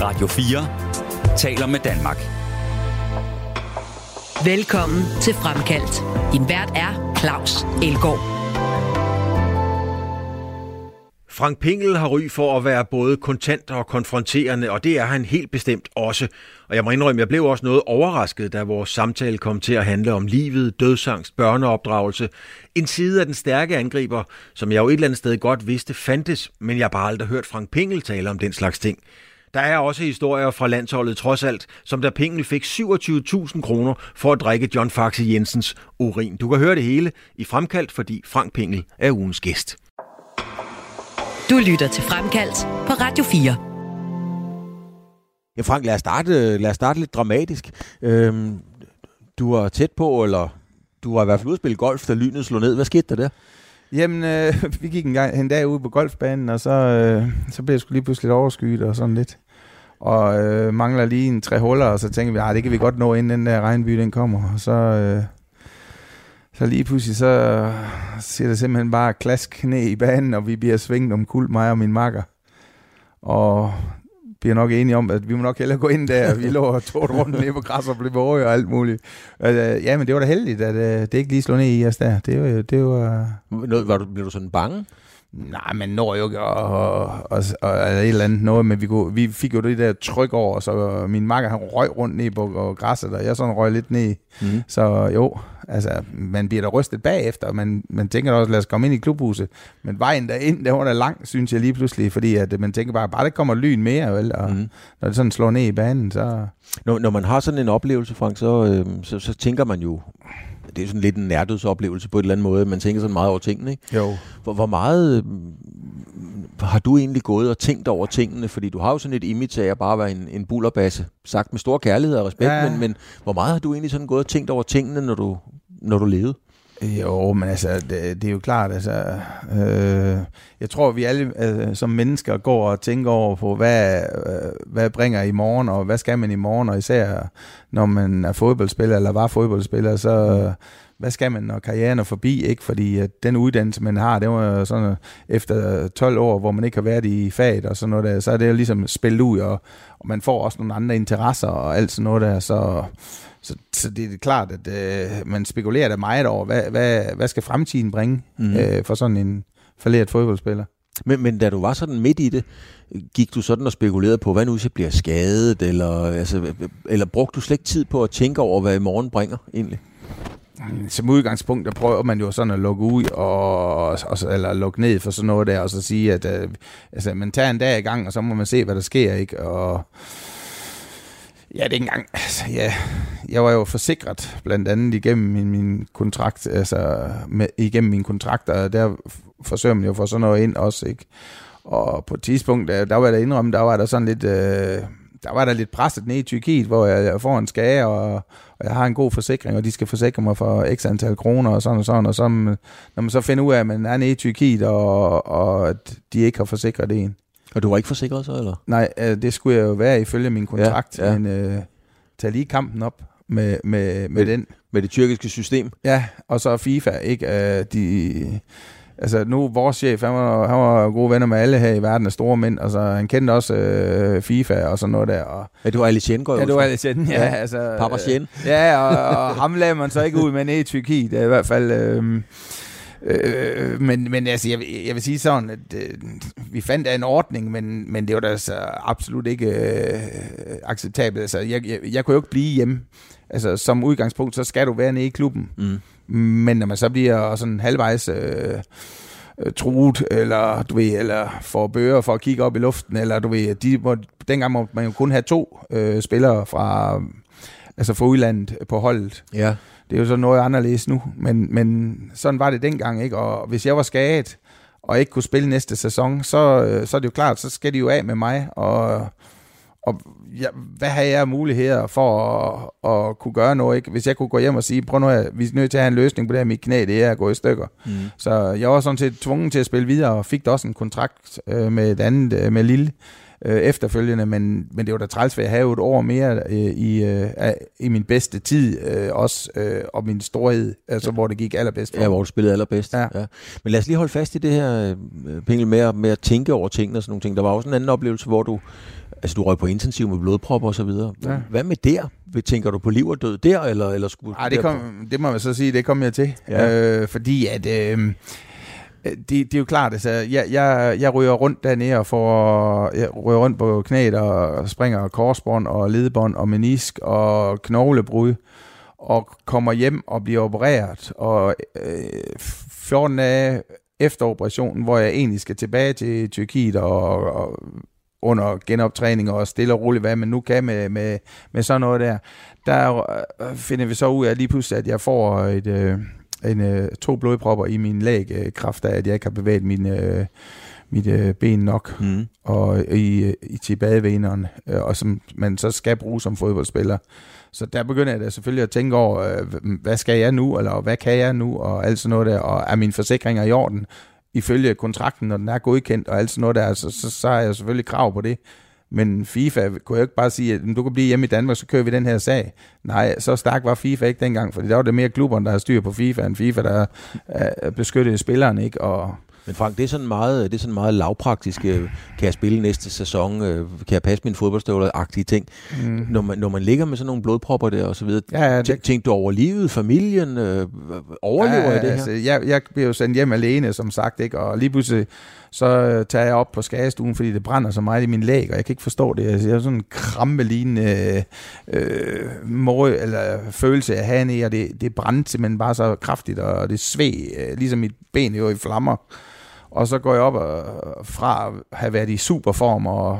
Radio 4 taler med Danmark. Velkommen til Fremkaldt. Din vært er Claus Elgaard. Frank Pingel har ry for at være både kontant og konfronterende, og det er han helt bestemt også. Og jeg må indrømme, jeg blev også noget overrasket, da vores samtale kom til at handle om livet, dødsangst, børneopdragelse. En side af den stærke angriber, som jeg jo et eller andet sted godt vidste fandtes, men jeg har bare aldrig hørt Frank Pingel tale om den slags ting. Der er også historier fra landsholdet trods alt, som da Pingel fik 27.000 kroner for at drikke John Faxe Jensens urin. Du kan høre det hele i Fremkaldt, fordi Frank Pingel er ugens gæst. Du lytter til Fremkaldt på Radio 4. Ja, Frank, lad os starte, lad os starte lidt dramatisk. Øhm, du var tæt på, eller du var i hvert fald ude at spille golf, da lynet slog ned. Hvad skete der der? Jamen, øh, vi gik en, gang, en dag ude på golfbanen, og så, øh, så blev jeg sgu lige pludselig overskyet og sådan lidt. Og øh, mangler lige en tre huller, og så tænker vi, at det kan vi godt nå, inden den der regnby den kommer. Og så, øh, så lige pludselig så siger det simpelthen bare klask knæ i banen, og vi bliver svinget om kul, mig og min makker. Og bliver nok enige om, at vi må nok hellere gå ind der. Vi lå og tog rundt ned på græs og blev våge og alt muligt. Altså, ja, men det var da heldigt, at øh, det ikke lige slog ned i os der. Det var, det var... Noget, var du, blev du sådan bange? Nej, men når jo ikke og, og, og, og, et eller andet noget, men vi, kunne, vi fik jo det der tryk over, så min makker han røg rundt ned på græsset, og jeg sådan røg lidt ned. Mm. Så jo, altså, man bliver da rystet bagefter, og man, man tænker også, lad os komme ind i klubhuset. Men vejen derind, der var da lang, synes jeg lige pludselig, fordi at man tænker bare, bare det kommer lyn mere, vel? Og mm. når det sådan slår ned i banen, så... Når, når man har sådan en oplevelse, Frank, så, øh, så, så tænker man jo, det er sådan lidt en nærdødsoplevelse på et eller andet måde. Man tænker sådan meget over tingene, ikke? Jo. Hvor, hvor meget øh, har du egentlig gået og tænkt over tingene? Fordi du har jo sådan et image af at bare være en, en bullerbasse, sagt med stor kærlighed og respekt, ja. men, men hvor meget har du egentlig sådan gået og tænkt over tingene, når du, når du levede? Jo, men altså, det, det er jo klart, altså, øh, jeg tror, vi alle øh, som mennesker går og tænker over på, hvad, øh, hvad bringer i morgen, og hvad skal man i morgen, og især når man er fodboldspiller, eller var fodboldspiller, så øh, hvad skal man, når karrieren er forbi, ikke? Fordi at den uddannelse, man har, det var sådan, efter 12 år, hvor man ikke har været i faget og sådan noget der, så er det jo ligesom spillet ud, og, og man får også nogle andre interesser og alt sådan noget der, så så, så det er klart, at øh, man spekulerer da meget over, hvad, hvad, hvad skal fremtiden bringe mm. øh, for sådan en falderet fodboldspiller. Men, men da du var sådan midt i det, gik du sådan og spekulerede på, hvad nu hvis jeg bliver skadet, eller, altså, eller brugte du slet ikke tid på at tænke over, hvad i morgen bringer egentlig? Som udgangspunkt, der prøver man jo sådan at lukke ud, og, og, eller lukke ned for sådan noget der, og så sige, at øh, altså, man tager en dag i gang, og så må man se, hvad der sker, ikke? Og, Ja, det er engang. Altså, ja, jeg var jo forsikret blandt andet igennem min, min kontrakt, altså med, igennem min kontrakt, og der forsøger man jo for sådan noget ind også, ikke? Og på et tidspunkt, der, der var der indrømme, der var der sådan lidt, øh, der var der lidt presset ned i Tyrkiet, hvor jeg, jeg får en skade, og, og jeg har en god forsikring, og de skal forsikre mig for x antal kroner, og sådan og sådan, og så, når man så finder ud af, at man er nede i Tyrkiet, og, og at de ikke har forsikret en, og du var ikke forsikret så, eller? Nej, øh, det skulle jeg jo være ifølge min kontrakt, ja, ja. men øh, tag lige kampen op med, med, med, med den. Med det tyrkiske system? Ja, og så FIFA, ikke? Øh, de, altså nu, vores chef, han var, han var gode venner med alle her i verden af store mænd, altså han kendte også øh, FIFA og sådan noget der. Og, ja, du var Alicien, går Ja, du var Alicien, ja. ja altså, Papa. Øh, ja, og, og ham lavede man så ikke ud med nede i Tyrkiet, i hvert fald... Øh, Øh, men, men altså, jeg, jeg vil sige sådan, at øh, vi fandt en ordning, men, men det var da altså absolut ikke øh, acceptabelt. Altså, jeg, jeg, jeg kunne jo ikke blive hjemme. Altså, som udgangspunkt, så skal du være nede i klubben. Mm. Men når man så bliver sådan halvvejs... Øh, truet, eller du ved, eller får bøger for at kigge op i luften, eller du ved, de, hvor, dengang må man jo kun have to øh, spillere fra, altså fra udlandet på holdet. Ja. Det er jo så noget anderledes nu, men, men sådan var det dengang, ikke? Og hvis jeg var skadet, og ikke kunne spille næste sæson, så, øh, så er det jo klart, så skal de jo af med mig, og, og ja, hvad har jeg muligheder for at, at kunne gøre noget, ikke? Hvis jeg kunne gå hjem og sige, prøv nu, vi er nødt til at have en løsning på det her, mit knæ, det er at gå i stykker. Mm. Så jeg var sådan set tvunget til at spille videre, og fik da også en kontrakt øh, med et andet, øh, med Lille, øh, efterfølgende, men, men det var da træls ved at have et år mere øh, i, øh, i min bedste tid øh, også, øh, og min storhed, altså ja. hvor det gik allerbedst for Ja, hvor du spillede allerbedst. Ja. ja. Men lad os lige holde fast i det her, øh, Pengel, med, med at tænke over tingene og sådan nogle ting. Der var også en anden oplevelse, hvor du Altså, du røg på intensiv med blodpropper og så videre. Ja. Hvad med der? Tænker du på liv og død der, eller, eller skulle Ej, det, kom, det må man så sige, det kom jeg til. Ja. Øh, fordi at... Øh, Øh, det, det er jo klart, altså, jeg, jeg, jeg ryger rundt dernede og får, jeg ryger rundt på knæet og springer korsbånd og ledbånd og menisk og knoglebrud og kommer hjem og bliver opereret. Og øh, 14 dage efter operationen, hvor jeg egentlig skal tilbage til Tyrkiet og, og under genoptræning og stille og roligt, hvad man nu kan med, med, med sådan noget der, der øh, finder vi så ud af lige pludselig, at jeg får et, øh, en, øh, to blodpropper i min læg, øh, kraft af, at jeg ikke har bevæget min, øh, mit øh, ben nok, mm. og i, i tilbageveneren, øh, og som man så skal bruge som fodboldspiller. Så der begynder jeg da selvfølgelig at tænke over, øh, hvad skal jeg nu, eller hvad kan jeg nu, og alt sådan noget der, og er mine forsikringer i orden? ifølge kontrakten, når den er godkendt og alt sådan noget der, så, så, så har jeg selvfølgelig krav på det. Men FIFA kunne jeg ikke bare sige, at du kan blive hjemme i Danmark, så kører vi den her sag. Nej, så stærk var FIFA ikke dengang, for der var det mere klubberne, der har styr på FIFA, end FIFA, der øh, beskyttede spillerne. Ikke? Og, men Frank, det er sådan meget, det er sådan meget lavpraktisk. Øh, kan jeg spille næste sæson? Øh, kan jeg passe mine fodboldstøvler-agtige ting? Mm. Når, man, når man ligger med sådan nogle blodpropper der og så videre. Ja, ja, det... Tænkte du over livet, familien? Øh, overlever ja, jeg det her? Altså, jeg, jeg bliver jo sendt hjem alene, som sagt, ikke? og lige pludselig så tager jeg op på skadestuen, fordi det brænder så meget i min læg, og jeg kan ikke forstå det. Altså, jeg har sådan en krampelignende øh, mor, eller følelse af i, og det, det brændte simpelthen bare så kraftigt, og det sved, øh, ligesom mit ben jo i flammer. Og så går jeg op og, fra at have været i superform og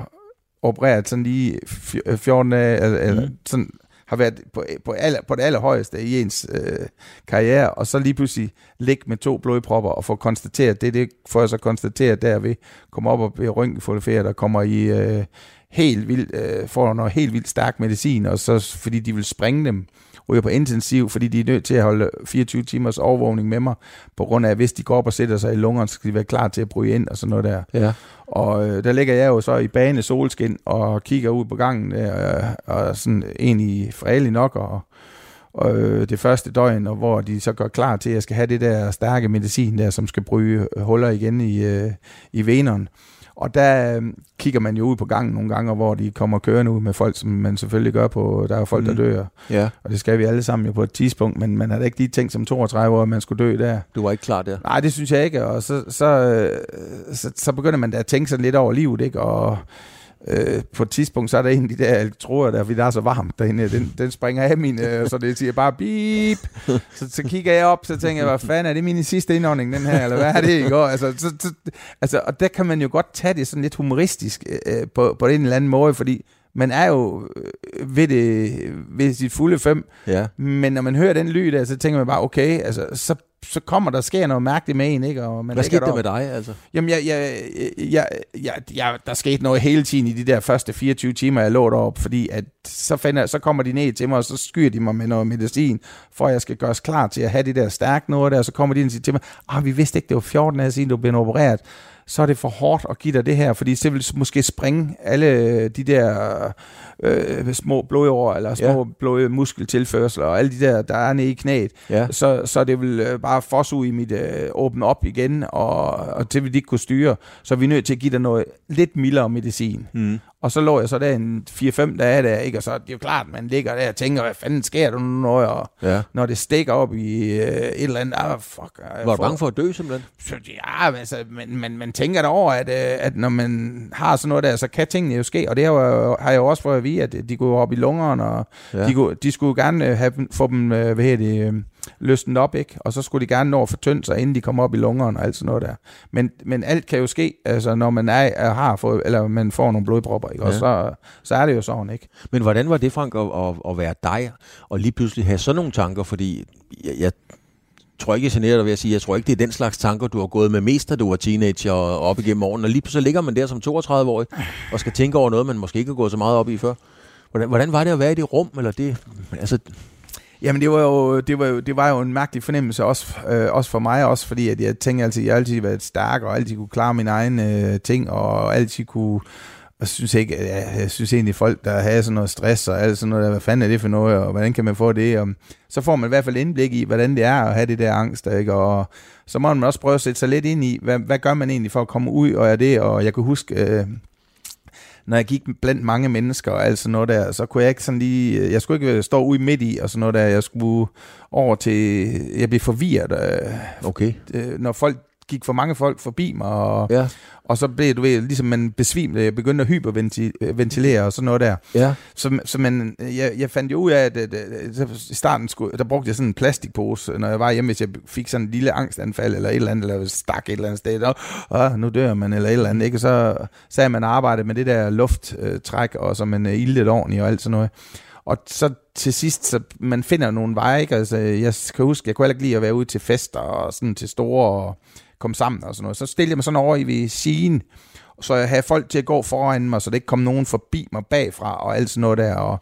opereret sådan lige 14 dage, eller, eller mm. sådan, har været på, på, aller, på det allerhøjeste i ens øh, karriere, og så lige pludselig ligge med to blodpropper og få konstateret det, det får jeg så konstateret derved, kommer op og bliver røntgenfotograferet, der kommer i øh, helt vildt, øh, får noget helt vildt stærk medicin, og så fordi de vil springe dem, ryger på intensiv, fordi de er nødt til at holde 24 timers overvågning med mig, på grund af, at hvis de går op og sætter sig i lungerne, så skal de være klar til at bryde ind og sådan noget der. Ja. Og øh, der ligger jeg jo så i bane solskin og kigger ud på gangen øh, og sådan egentlig fredelig nok, og, og øh, det første døgn, og hvor de så går klar til, at jeg skal have det der stærke medicin der, som skal bryge huller igen i, øh, i venerne. Og der øh, kigger man jo ud på gangen nogle gange, hvor de kommer kørende ud med folk, som man selvfølgelig gør på, der er folk, mm. der dør. Ja. Og det skal vi alle sammen jo på et tidspunkt, men man havde ikke lige tænkt som 32 år, at man skulle dø der. Du var ikke klar der? Nej, det synes jeg ikke, og så, så, øh, så, så begynder man da at tænke sig lidt over livet, ikke? Og Øh, på et tidspunkt, så er der en af de der elektroder, der, fordi der er så varmt derinde, den, den springer af min, øh, så det siger bare bip. Så, så kigger jeg op, så tænker jeg, hvad fanden er det min sidste indånding, den her, eller hvad er det, ikke? Altså, så, så, altså, og der kan man jo godt tage det sådan lidt humoristisk øh, på, på en eller anden måde, fordi man er jo øh, ved, det, ved sit fulde fem, ja. men når man hører den lyd der, så tænker man bare, okay, altså, så så kommer der sker noget mærkeligt med en, ikke? Og man Hvad skete der med dig, altså? Jamen, jeg, jeg, jeg, jeg, jeg, der skete noget hele tiden i de der første 24 timer, jeg lå deroppe, fordi at så, finder, så kommer de ned til mig, og så skyr de mig med noget medicin, for at jeg skal gøres klar til at have det der stærkt noget der, og så kommer de ind og siger til mig, ah, vi vidste ikke, det var 14 år siden, du blev opereret så er det for hårdt at give dig det her, fordi det vil måske springe alle de der øh, små blodår, eller små ja. blod muskeltilførsler, og alle de der, der er nede i knæet, ja. så, så det vil øh, bare fosse ud i mit øh, åbne op igen, og, og det vil de ikke kunne styre, så er vi nødt til at give dig noget lidt mildere medicin. Mm. Og så lå jeg så der en 4-5 dage der, ikke? og så det er jo klart, man ligger der og tænker, hvad fanden sker der nu, når, og, ja. når det stikker op i øh, et eller andet, ah, fuck. Var du bange for at dø simpelthen? Så, ja, men, altså, men, men man tænker da over, at, øh, at når man har sådan noget der, så kan tingene jo ske, og det har, jo, har jeg jo også fået at vide, at de går op i lungerne, og ja. de, kunne, de skulle gerne have, få dem, øh, hvad hedder det, øh, løsnet op, ikke? Og så skulle de gerne nå at fortynde sig, inden de kommer op i lungerne og alt sådan noget der. Men, men alt kan jo ske, altså når man er, har fået, eller man får nogle blodpropper, ikke? Og ja. så, så er det jo sådan, ikke? Men hvordan var det, Frank, at, at, at være dig, og lige pludselig have sådan nogle tanker? Fordi jeg, jeg tror ikke, jeg generer dig ved at sige, jeg tror ikke, det er den slags tanker, du har gået med mest, da du var teenager og op igennem årene. Og lige pludselig ligger man der som 32-årig og skal tænke over noget, man måske ikke har gået så meget op i før. Hvordan, hvordan var det at være i det rum? Eller det, altså, Jamen det var jo, det var jo, det var jo en mærkelig fornemmelse også, øh, også for mig, også fordi at jeg tænker altid, jeg har altid været stærk og altid kunne klare mine egne øh, ting og altid kunne og synes ikke, jeg, jeg synes egentlig folk, der har sådan noget stress og alt sådan noget, hvad fanden er det for noget, og hvordan kan man få det? Og så får man i hvert fald indblik i, hvordan det er at have det der angst, ikke? Og så må man også prøve at sætte sig lidt ind i, hvad, hvad gør man egentlig for at komme ud og er det? Og jeg kan huske, øh, når jeg gik blandt mange mennesker og alt sådan noget der, så kunne jeg ikke sådan lige, jeg skulle ikke stå ude midt i og sådan noget der, jeg skulle over til, jeg blev forvirret, øh, Okay. øh, når folk gik for mange folk forbi mig, og, Ja. og så blev du ved, ligesom man besvimte, jeg begyndte at hyperventilere og sådan noget der. Ja. Så, så man, jeg, jeg fandt jo ud af, at, at, at, i starten skulle, der brugte jeg sådan en plastikpose, når jeg var hjemme, hvis jeg fik sådan en lille angstanfald eller et eller andet, eller stak et eller andet sted, og åh, nu dør man, eller et eller andet, ikke? Så sagde man arbejde med det der lufttræk, og så man øh, ildet ordentligt og alt sådan noget. Og så til sidst, så man finder nogle veje, ikke? Altså, jeg kan huske, jeg kunne heller ikke lide at være ude til fester og sådan til store og komme sammen og sådan noget. Så stillede jeg mig sådan over i ved siden, så jeg havde folk til at gå foran mig, så der ikke kom nogen forbi mig bagfra og alt sådan noget der. Og,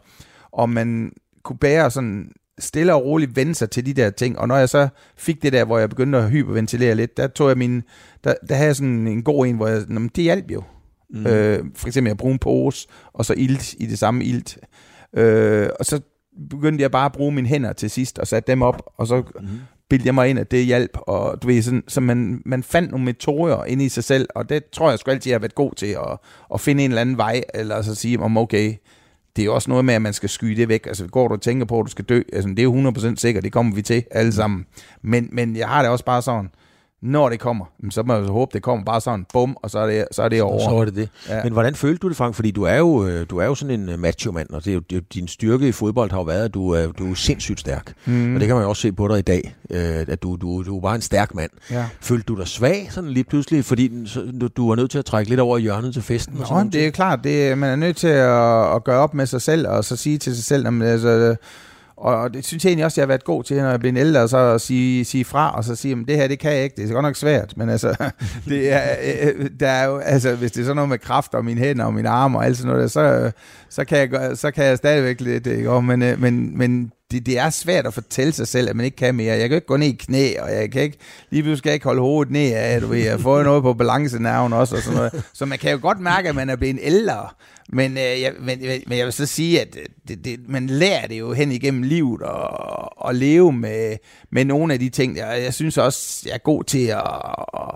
og man kunne bære sådan stille og roligt vende sig til de der ting. Og når jeg så fik det der, hvor jeg begyndte at hyperventilere lidt, der tog jeg min, der, der havde jeg sådan en god en, hvor jeg, Nå, men det hjalp jo. Mm. Øh, for eksempel at bruge en pose, og så ilt i det samme ilt. Øh, og så begyndte jeg bare at bruge mine hænder til sidst, og satte dem op, og så mm bildte jeg mig ind, at det hjalp, og du ved, sådan, så man, man fandt nogle metoder inde i sig selv, og det tror jeg sgu altid, jeg har været god til, at, at finde en eller anden vej, eller så sige, om okay, det er jo også noget med, at man skal skyde det væk. Altså, går du og tænker på, at du skal dø, altså, det er jo 100% sikkert, det kommer vi til alle sammen. Men, men jeg har det også bare sådan, når det kommer, så må jeg håbe, det kommer bare sådan, bum, og så er det, så er det over. Så er det det. Ja. Men hvordan følte du det, Frank? Fordi du er jo, øh, du er jo sådan en øh, macho-mand, og det er jo, det er din styrke i fodbold har jo været, at du er, du er sindssygt stærk. Mm. Og det kan man jo også se på dig i dag, øh, at du, du, du er bare en stærk mand. Ja. Følte du dig svag sådan lige pludselig, fordi du, du var nødt til at trække lidt over i hjørnet til festen? og sådan Nå, det er klart, det, man er nødt til at, at gøre op med sig selv, og så sige til sig selv, jamen, altså, og det synes jeg egentlig også, jeg har været god til, når jeg bliver ældre, og så at sige, sige fra, og så sige, at det her, det kan jeg ikke, det er godt nok svært, men altså, det er, øh, øh, der er jo, altså, hvis det er sådan noget med kraft og mine hænder og mine arme og alt sådan noget, der, så, så, kan jeg, så kan jeg stadigvæk lidt, ikke? Og, men, øh, men, men det, det er svært at fortælle sig selv, at man ikke kan mere. Jeg kan ikke gå ned i knæ, og jeg kan ikke, lige pludselig skal jeg ikke holde hovedet ned af, du ved, jeg får noget på balancenerven også, og sådan noget. Så man kan jo godt mærke, at man er blevet ældre, men, øh, jeg, men, men jeg vil så sige, at øh, det, det, man lærer det jo hen igennem livet og, og leve med, med nogle af de ting. Jeg, jeg synes også, jeg er god til at, at,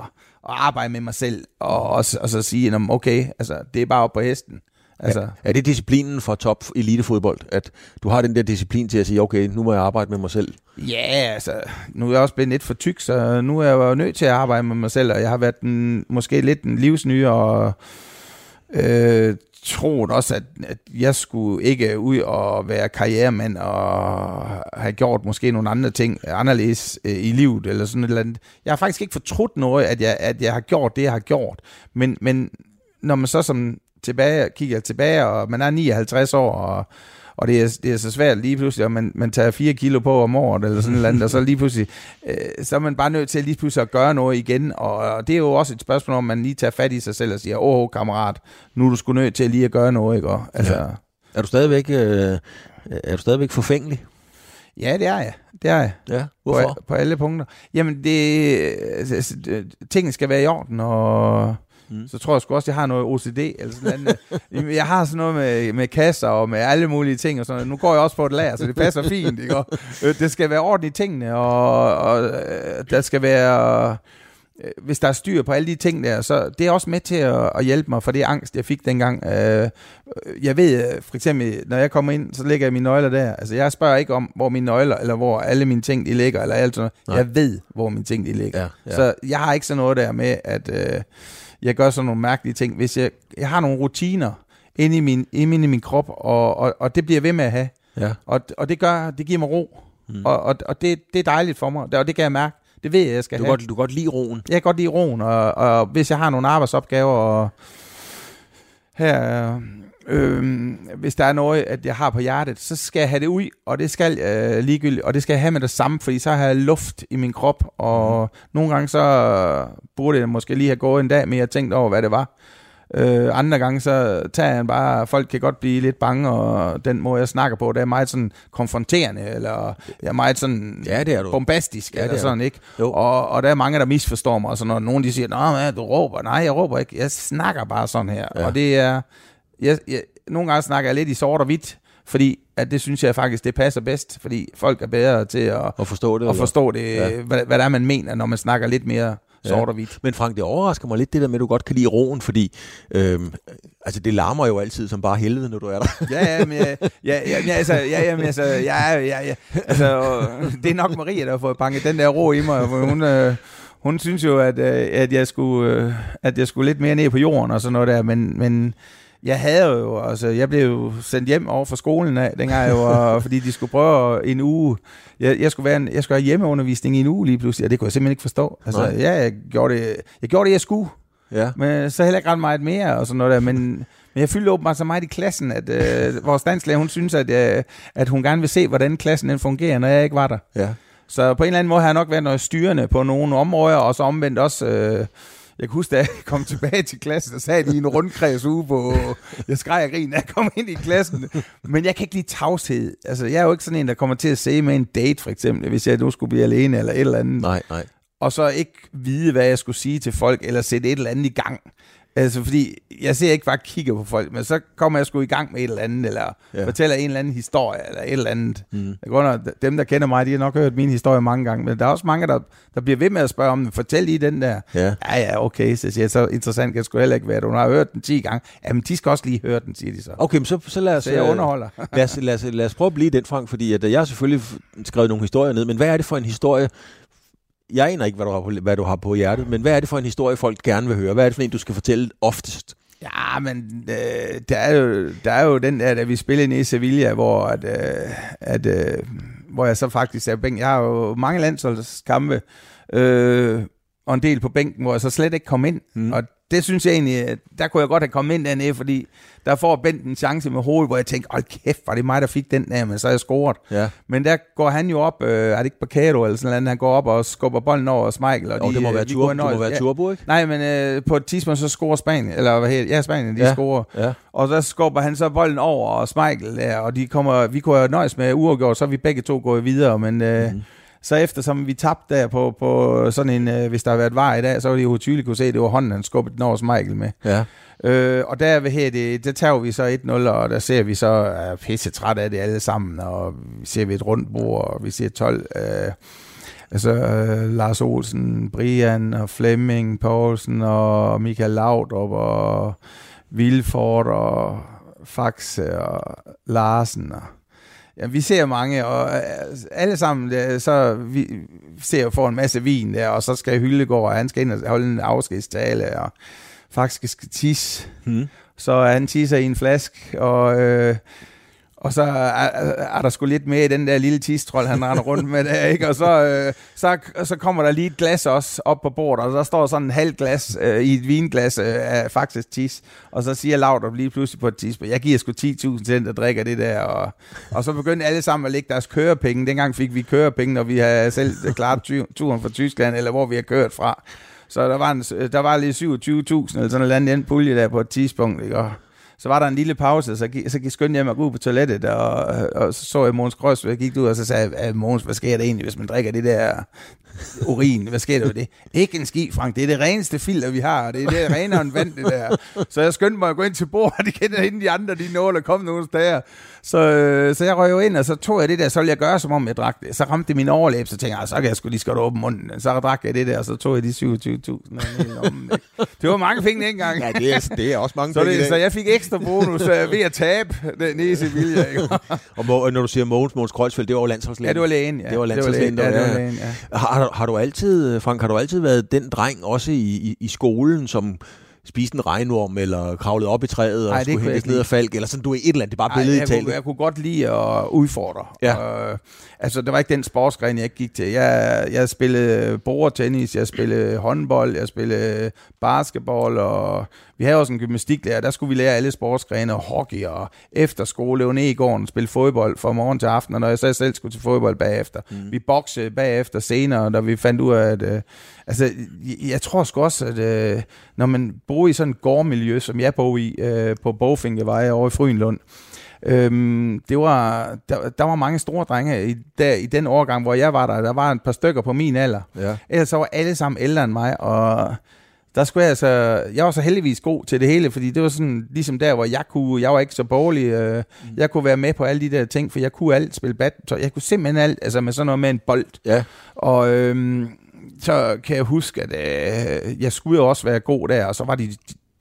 at arbejde med mig selv og, og, og så sige, okay, altså, det er bare op på hesten. Altså, Ja. Er det disciplinen for top elitefodbold, at du har den der disciplin til at sige, okay, nu må jeg arbejde med mig selv? Ja, altså, nu er jeg også blevet lidt for tyk, så nu er jeg jo nødt til at arbejde med mig selv, og jeg har været en, måske lidt en livsny, og øh, troet også, at, at jeg skulle ikke ud og være karrieremand og have gjort måske nogle andre ting anderledes øh, i livet, eller sådan et eller andet. Jeg har faktisk ikke fortrudt noget, at jeg, at jeg har gjort det, jeg har gjort, men, men når man så som tilbage, kigger tilbage, og man er 59 år, og og det er, det er så svært lige pludselig, at man, man tager 4 kilo på om året, eller sådan noget, og så lige pludselig, øh, så er man bare nødt til lige pludselig at gøre noget igen, og, og det er jo også et spørgsmål, om man lige tager fat i sig selv og siger, åh, kammerat, nu er du sgu nødt til lige at gøre noget, ikke? Og, altså, Ja. Er du stadigvæk, øh, er du stadigvæk forfængelig? ja, det er jeg. Det er jeg. Ja. På, Hvorfor? på alle punkter. Jamen, det, altså, det- tingene skal være i orden, og mm. så tror jeg sgu også, jeg har noget OCD, eller sådan noget. Jamen, jeg har sådan noget med, med kasser og med alle mulige ting, og sådan noget. Nu går jeg også på et lager, så det passer fint, ikke? Og, øh, det skal være orden i tingene, og, og øh, der skal være... øh, Hvis der er styr på alle de ting der, så det er også med til at, at hjælpe mig for det angst, jeg fik dengang. Øh, jeg ved, øh, for eksempel, når jeg kommer ind, så lægger jeg mine nøgler der. Altså, jeg spørger ikke om, hvor mine nøgler, eller hvor alle mine ting, de ligger, eller alt sådan noget. Nej. Jeg ved, hvor mine ting, de ligger. Ja, ja. Så jeg har ikke sådan noget der med, at øh, jeg gør sådan nogle mærkelige ting. Hvis jeg, jeg har nogle rutiner inde i min, inde i min krop, og, og, og det bliver ved med at have. Ja. Og, og det gør, det giver mig ro. Mm. Og, og, og det, det er dejligt for mig, og det kan jeg mærke. Det ved jeg, jeg skal Du have. godt, du kan godt lide roen. Jeg kan godt lide roen, og, og hvis jeg har nogle arbejdsopgaver, og her, øh, hvis der er noget, at jeg har på hjertet, så skal jeg have det ud, og det skal øh, ligegyldigt, og det skal jeg have med det samme, fordi så har jeg luft i min krop, og mm. nogle gange så burde jeg måske lige have gået en dag mere og tænkt over, hvad det var. Øh, andre gange, så tager han bare, folk kan godt blive lidt bange, og den måde, jeg snakker på, det er meget sådan konfronterende, eller jeg er meget sådan Ja, det er du. bombastisk, Ja, det eller er sådan, ikke? Jo. Og, og der er mange, der misforstår mig, og så når nogen de siger, man, du råber. Nej, jeg råber ikke. Jeg snakker bare sådan her. Ja. Og det er, jeg, jeg, nogle gange snakker jeg lidt i sort og hvidt, fordi at det synes jeg faktisk, det passer bedst, fordi folk er bedre til at, At forstå det. at eller? forstå det, Ja. ja. hvad, hvad det er, man mener, når man snakker lidt mere Ja. sort og hvidt. Men Frank, det overrasker mig lidt det der med, at du godt kan lide roen, fordi øhm, altså, det larmer jo altid som bare helvede, når du er der. Ja, ja, men, ja, ja, ja, altså, ja, ja, men altså, ja, ja, ja, altså, det er nok Maria, der har fået banket den der ro i mig, for hun, øh, hun synes jo, at, øh, at, jeg skulle, øh, at jeg skulle lidt mere ned på jorden og sådan noget der, men, men jeg havde jo, altså, jeg blev jo sendt hjem over fra skolen af, dengang jeg var, fordi de skulle prøve en uge, jeg, jeg, skulle være en, jeg skulle have hjemmeundervisning i en uge lige pludselig, og det kunne jeg simpelthen ikke forstå. Altså, Nej. ja, jeg gjorde det, jeg gjorde det, jeg skulle, ja. men så heller ikke ret meget mere og sådan noget der, men, men jeg fyldte åbenbart så meget i klassen, at øh, vores danslærer, hun synes, at, øh, at hun gerne vil se, hvordan klassen den fungerer, når jeg ikke var der. ja. Så på en eller anden måde har jeg nok været noget styrende på nogle områder, og så omvendt også... Øh, jeg kan huske, da jeg kom tilbage til klassen, der sad de i en rundkreds ude på... Jeg skreg og grin, da jeg kom ind i klassen. Men jeg kan ikke lide tavshed. Altså, jeg er jo ikke sådan en, der kommer til at se med en date, for eksempel, hvis jeg nu skulle blive alene eller et eller andet Nej, nej. og så ikke vide, hvad jeg skulle sige til folk, eller sætte et eller andet i gang. Altså, fordi jeg ser ikke bare kigger på folk, men så kommer jeg sgu i gang med et eller andet, eller Ja. fortæller en eller anden historie, eller et eller andet. Mm. Jeg går under, dem, der kender mig, de har nok hørt min historie mange gange, men der er også mange, der, der bliver ved med at spørge om. Fortæl lige den der. Ja. Ja, ja, okay, så siger jeg, så interessant kan det sgu heller ikke være. Du har hørt den 10 gange. Jamen, de skal også lige høre den, siger de så. Okay, men så, så lad os... Så jeg øh, underholder. lad, os, lad, os, lad os prøve at blive den, Frank, fordi at, øh, jeg har selvfølgelig skrevet nogle historier ned, men hvad er det for en historie? Jeg aner ikke, hvad du, har på, hvad du har på hjertet, men hvad er det for en historie, folk gerne vil høre? Hvad er det for en, du skal fortælle oftest? Ja, men øh, der, er jo, der er jo den der, da vi spillede nede i Sevilla, hvor, at, øh, at, øh, hvor jeg så faktisk er på bænken. Jeg har jo mange landsholdskampe, øh, og en del på bænken, hvor jeg så slet ikke kom ind. Mm. Og det synes jeg egentlig, der kunne jeg godt have kommet ind dernede, fordi der får Bent en chance med hovedet, hvor jeg tænker, hold kæft, var det mig, der fik den der, men så har jeg scoret. Ja. Men der går han jo op, øh, er det ikke Bacado eller sådan noget, han går op og skubber bolden over Schmeichel. Og Og det må øh, være, vi tur, kunne det må være ja, Turbo, ikke? Nej, men øh, på et tidspunkt så scorer Spanien, eller hvad hedder? Ja, Spanien, de Ja. ja. scorer. Ja. Og så skubber han så bolden over, og Schmeichel der, og de kommer, vi kunne have nøjes med uafgjort, så er vi begge to gået videre, men øh, Mhm. Så eftersom vi tabte der på, på sådan en, øh, hvis der har været var i dag, så var det jo tydeligt kunne se, at det var hånden, han skubbede den over Schmeichel med. Ja. Øh, og der, ved her, det, der tager vi så 1-0, og der ser vi så er pisse træt af det alle sammen, og vi ser vi et rundt bord, og vi ser 12... Øh, altså øh, Lars Olsen, Brian og Flemming Poulsen og Michael Laudrup og Vilfort og Faxe og Larsen og Ja, vi ser mange, og øh, alle sammen, øh, så vi ser jo for en masse vin der, og så skal Hyllegård, og han skal ind og holde en afskedstale, og faktisk skal tisse. Hmm. Så han tisser i en flask, og, øh, og så er, er der sgu lidt mere i den der lille tistrol, han render rundt med der, ikke? Og så, øh, så, så kommer der lige et glas også op på bordet, og der står sådan en halv glas øh, i et vinglas øh, af faktisk tis. Og så siger Laudrup lige pludselig på et tidspunkt, jeg giver sgu 10.000 til den, der drikker det der. Og, og så begyndte alle sammen at lægge deres kørepenge. Dengang fik vi kørepenge, når vi havde selv klaret tu- turen fra Tyskland, eller hvor vi har kørt fra. Så der var, en, der var lige 27.000 eller sådan noget andet pulje der på et tidspunkt, ikke? Og, så var der en lille pause, så, gik, så gik skyndte jeg mig ud på toilettet, og, og så så jeg Måns Grøs, og jeg gik ud, og så sagde jeg, Måns, hvad sker der egentlig, hvis man drikker det der urin? Hvad sker der ved det? Ikke en ski, Frank. Det er det reneste filter, vi har, det er det renere end vand, det der. Så jeg skyndte mig at gå ind til bordet igen, inden de andre, de nåede at komme nogle steder. Så, øh, så jeg røg jo ind, og så tog jeg det der, så ville jeg gøre, som om jeg drak det. Så ramte det min overlæb, så tænkte jeg, "Ah, så kan jeg sgu lige skal åbne munden. Så drak jeg det der, og så tog jeg de 27.000. og hele lommen, ikke? Det var mange penge dengang. Ja, det er, det er også mange Så, penge det, så jeg fik ekstra bonus uh, ved at tabe den i Sevilla. Og må, når du siger Mogens, Mogens Kreutzfeldt, det var jo landsholdslægen. Ja, det var lægen. Ja. Det var landsholdslægen, der- Ja, det var lægen, ja. Har, har, har du altid, Frank, har du altid været den dreng, også i, i, i skolen, som spiste en regnorm, eller kravlede op i træet, og Ej, skulle jeg hentes ned af falk, eller sådan, du er et eller andet, det er bare billedet jeg, i talt. kunne, jeg kunne godt lide at udfordre. Ja. Og, altså, det var ikke den sportsgren, jeg ikke gik til. Jeg, jeg spillede bordtennis, jeg spillede håndbold, jeg spillede basketball, og vi havde også en gymnastiklærer, der skulle vi lære alle sportsgrene, og hockey og efterskole, løbe ned i gården, spille fodbold fra morgen til aften, og når jeg så selv skulle til fodbold bagefter. Mm. Vi boxede bagefter senere, da vi fandt ud af, at... Øh, altså, jeg, jeg tror sgu også, at øh, når man bor i sådan et gårdmiljø, som jeg bor i, øh, på Bogfinkevej over i Frynlund, Øhm, det var, der, der var mange store drenge i, der, i den årgang, hvor jeg var der. Der var et par stykker på min alder. Ja. Ellers så var alle sammen ældre end mig, og der skulle jeg altså, jeg var så heldigvis god til det hele, fordi det var sådan, ligesom der, hvor jeg kunne, jeg var ikke så borgerlig, øh, mm. jeg kunne være med på alle de der ting, for jeg kunne alt spille badminton, jeg kunne simpelthen alt, altså med sådan noget med en bold. Ja. Og øhm, så kan jeg huske, at øh, jeg skulle jo også være god der, og så var de,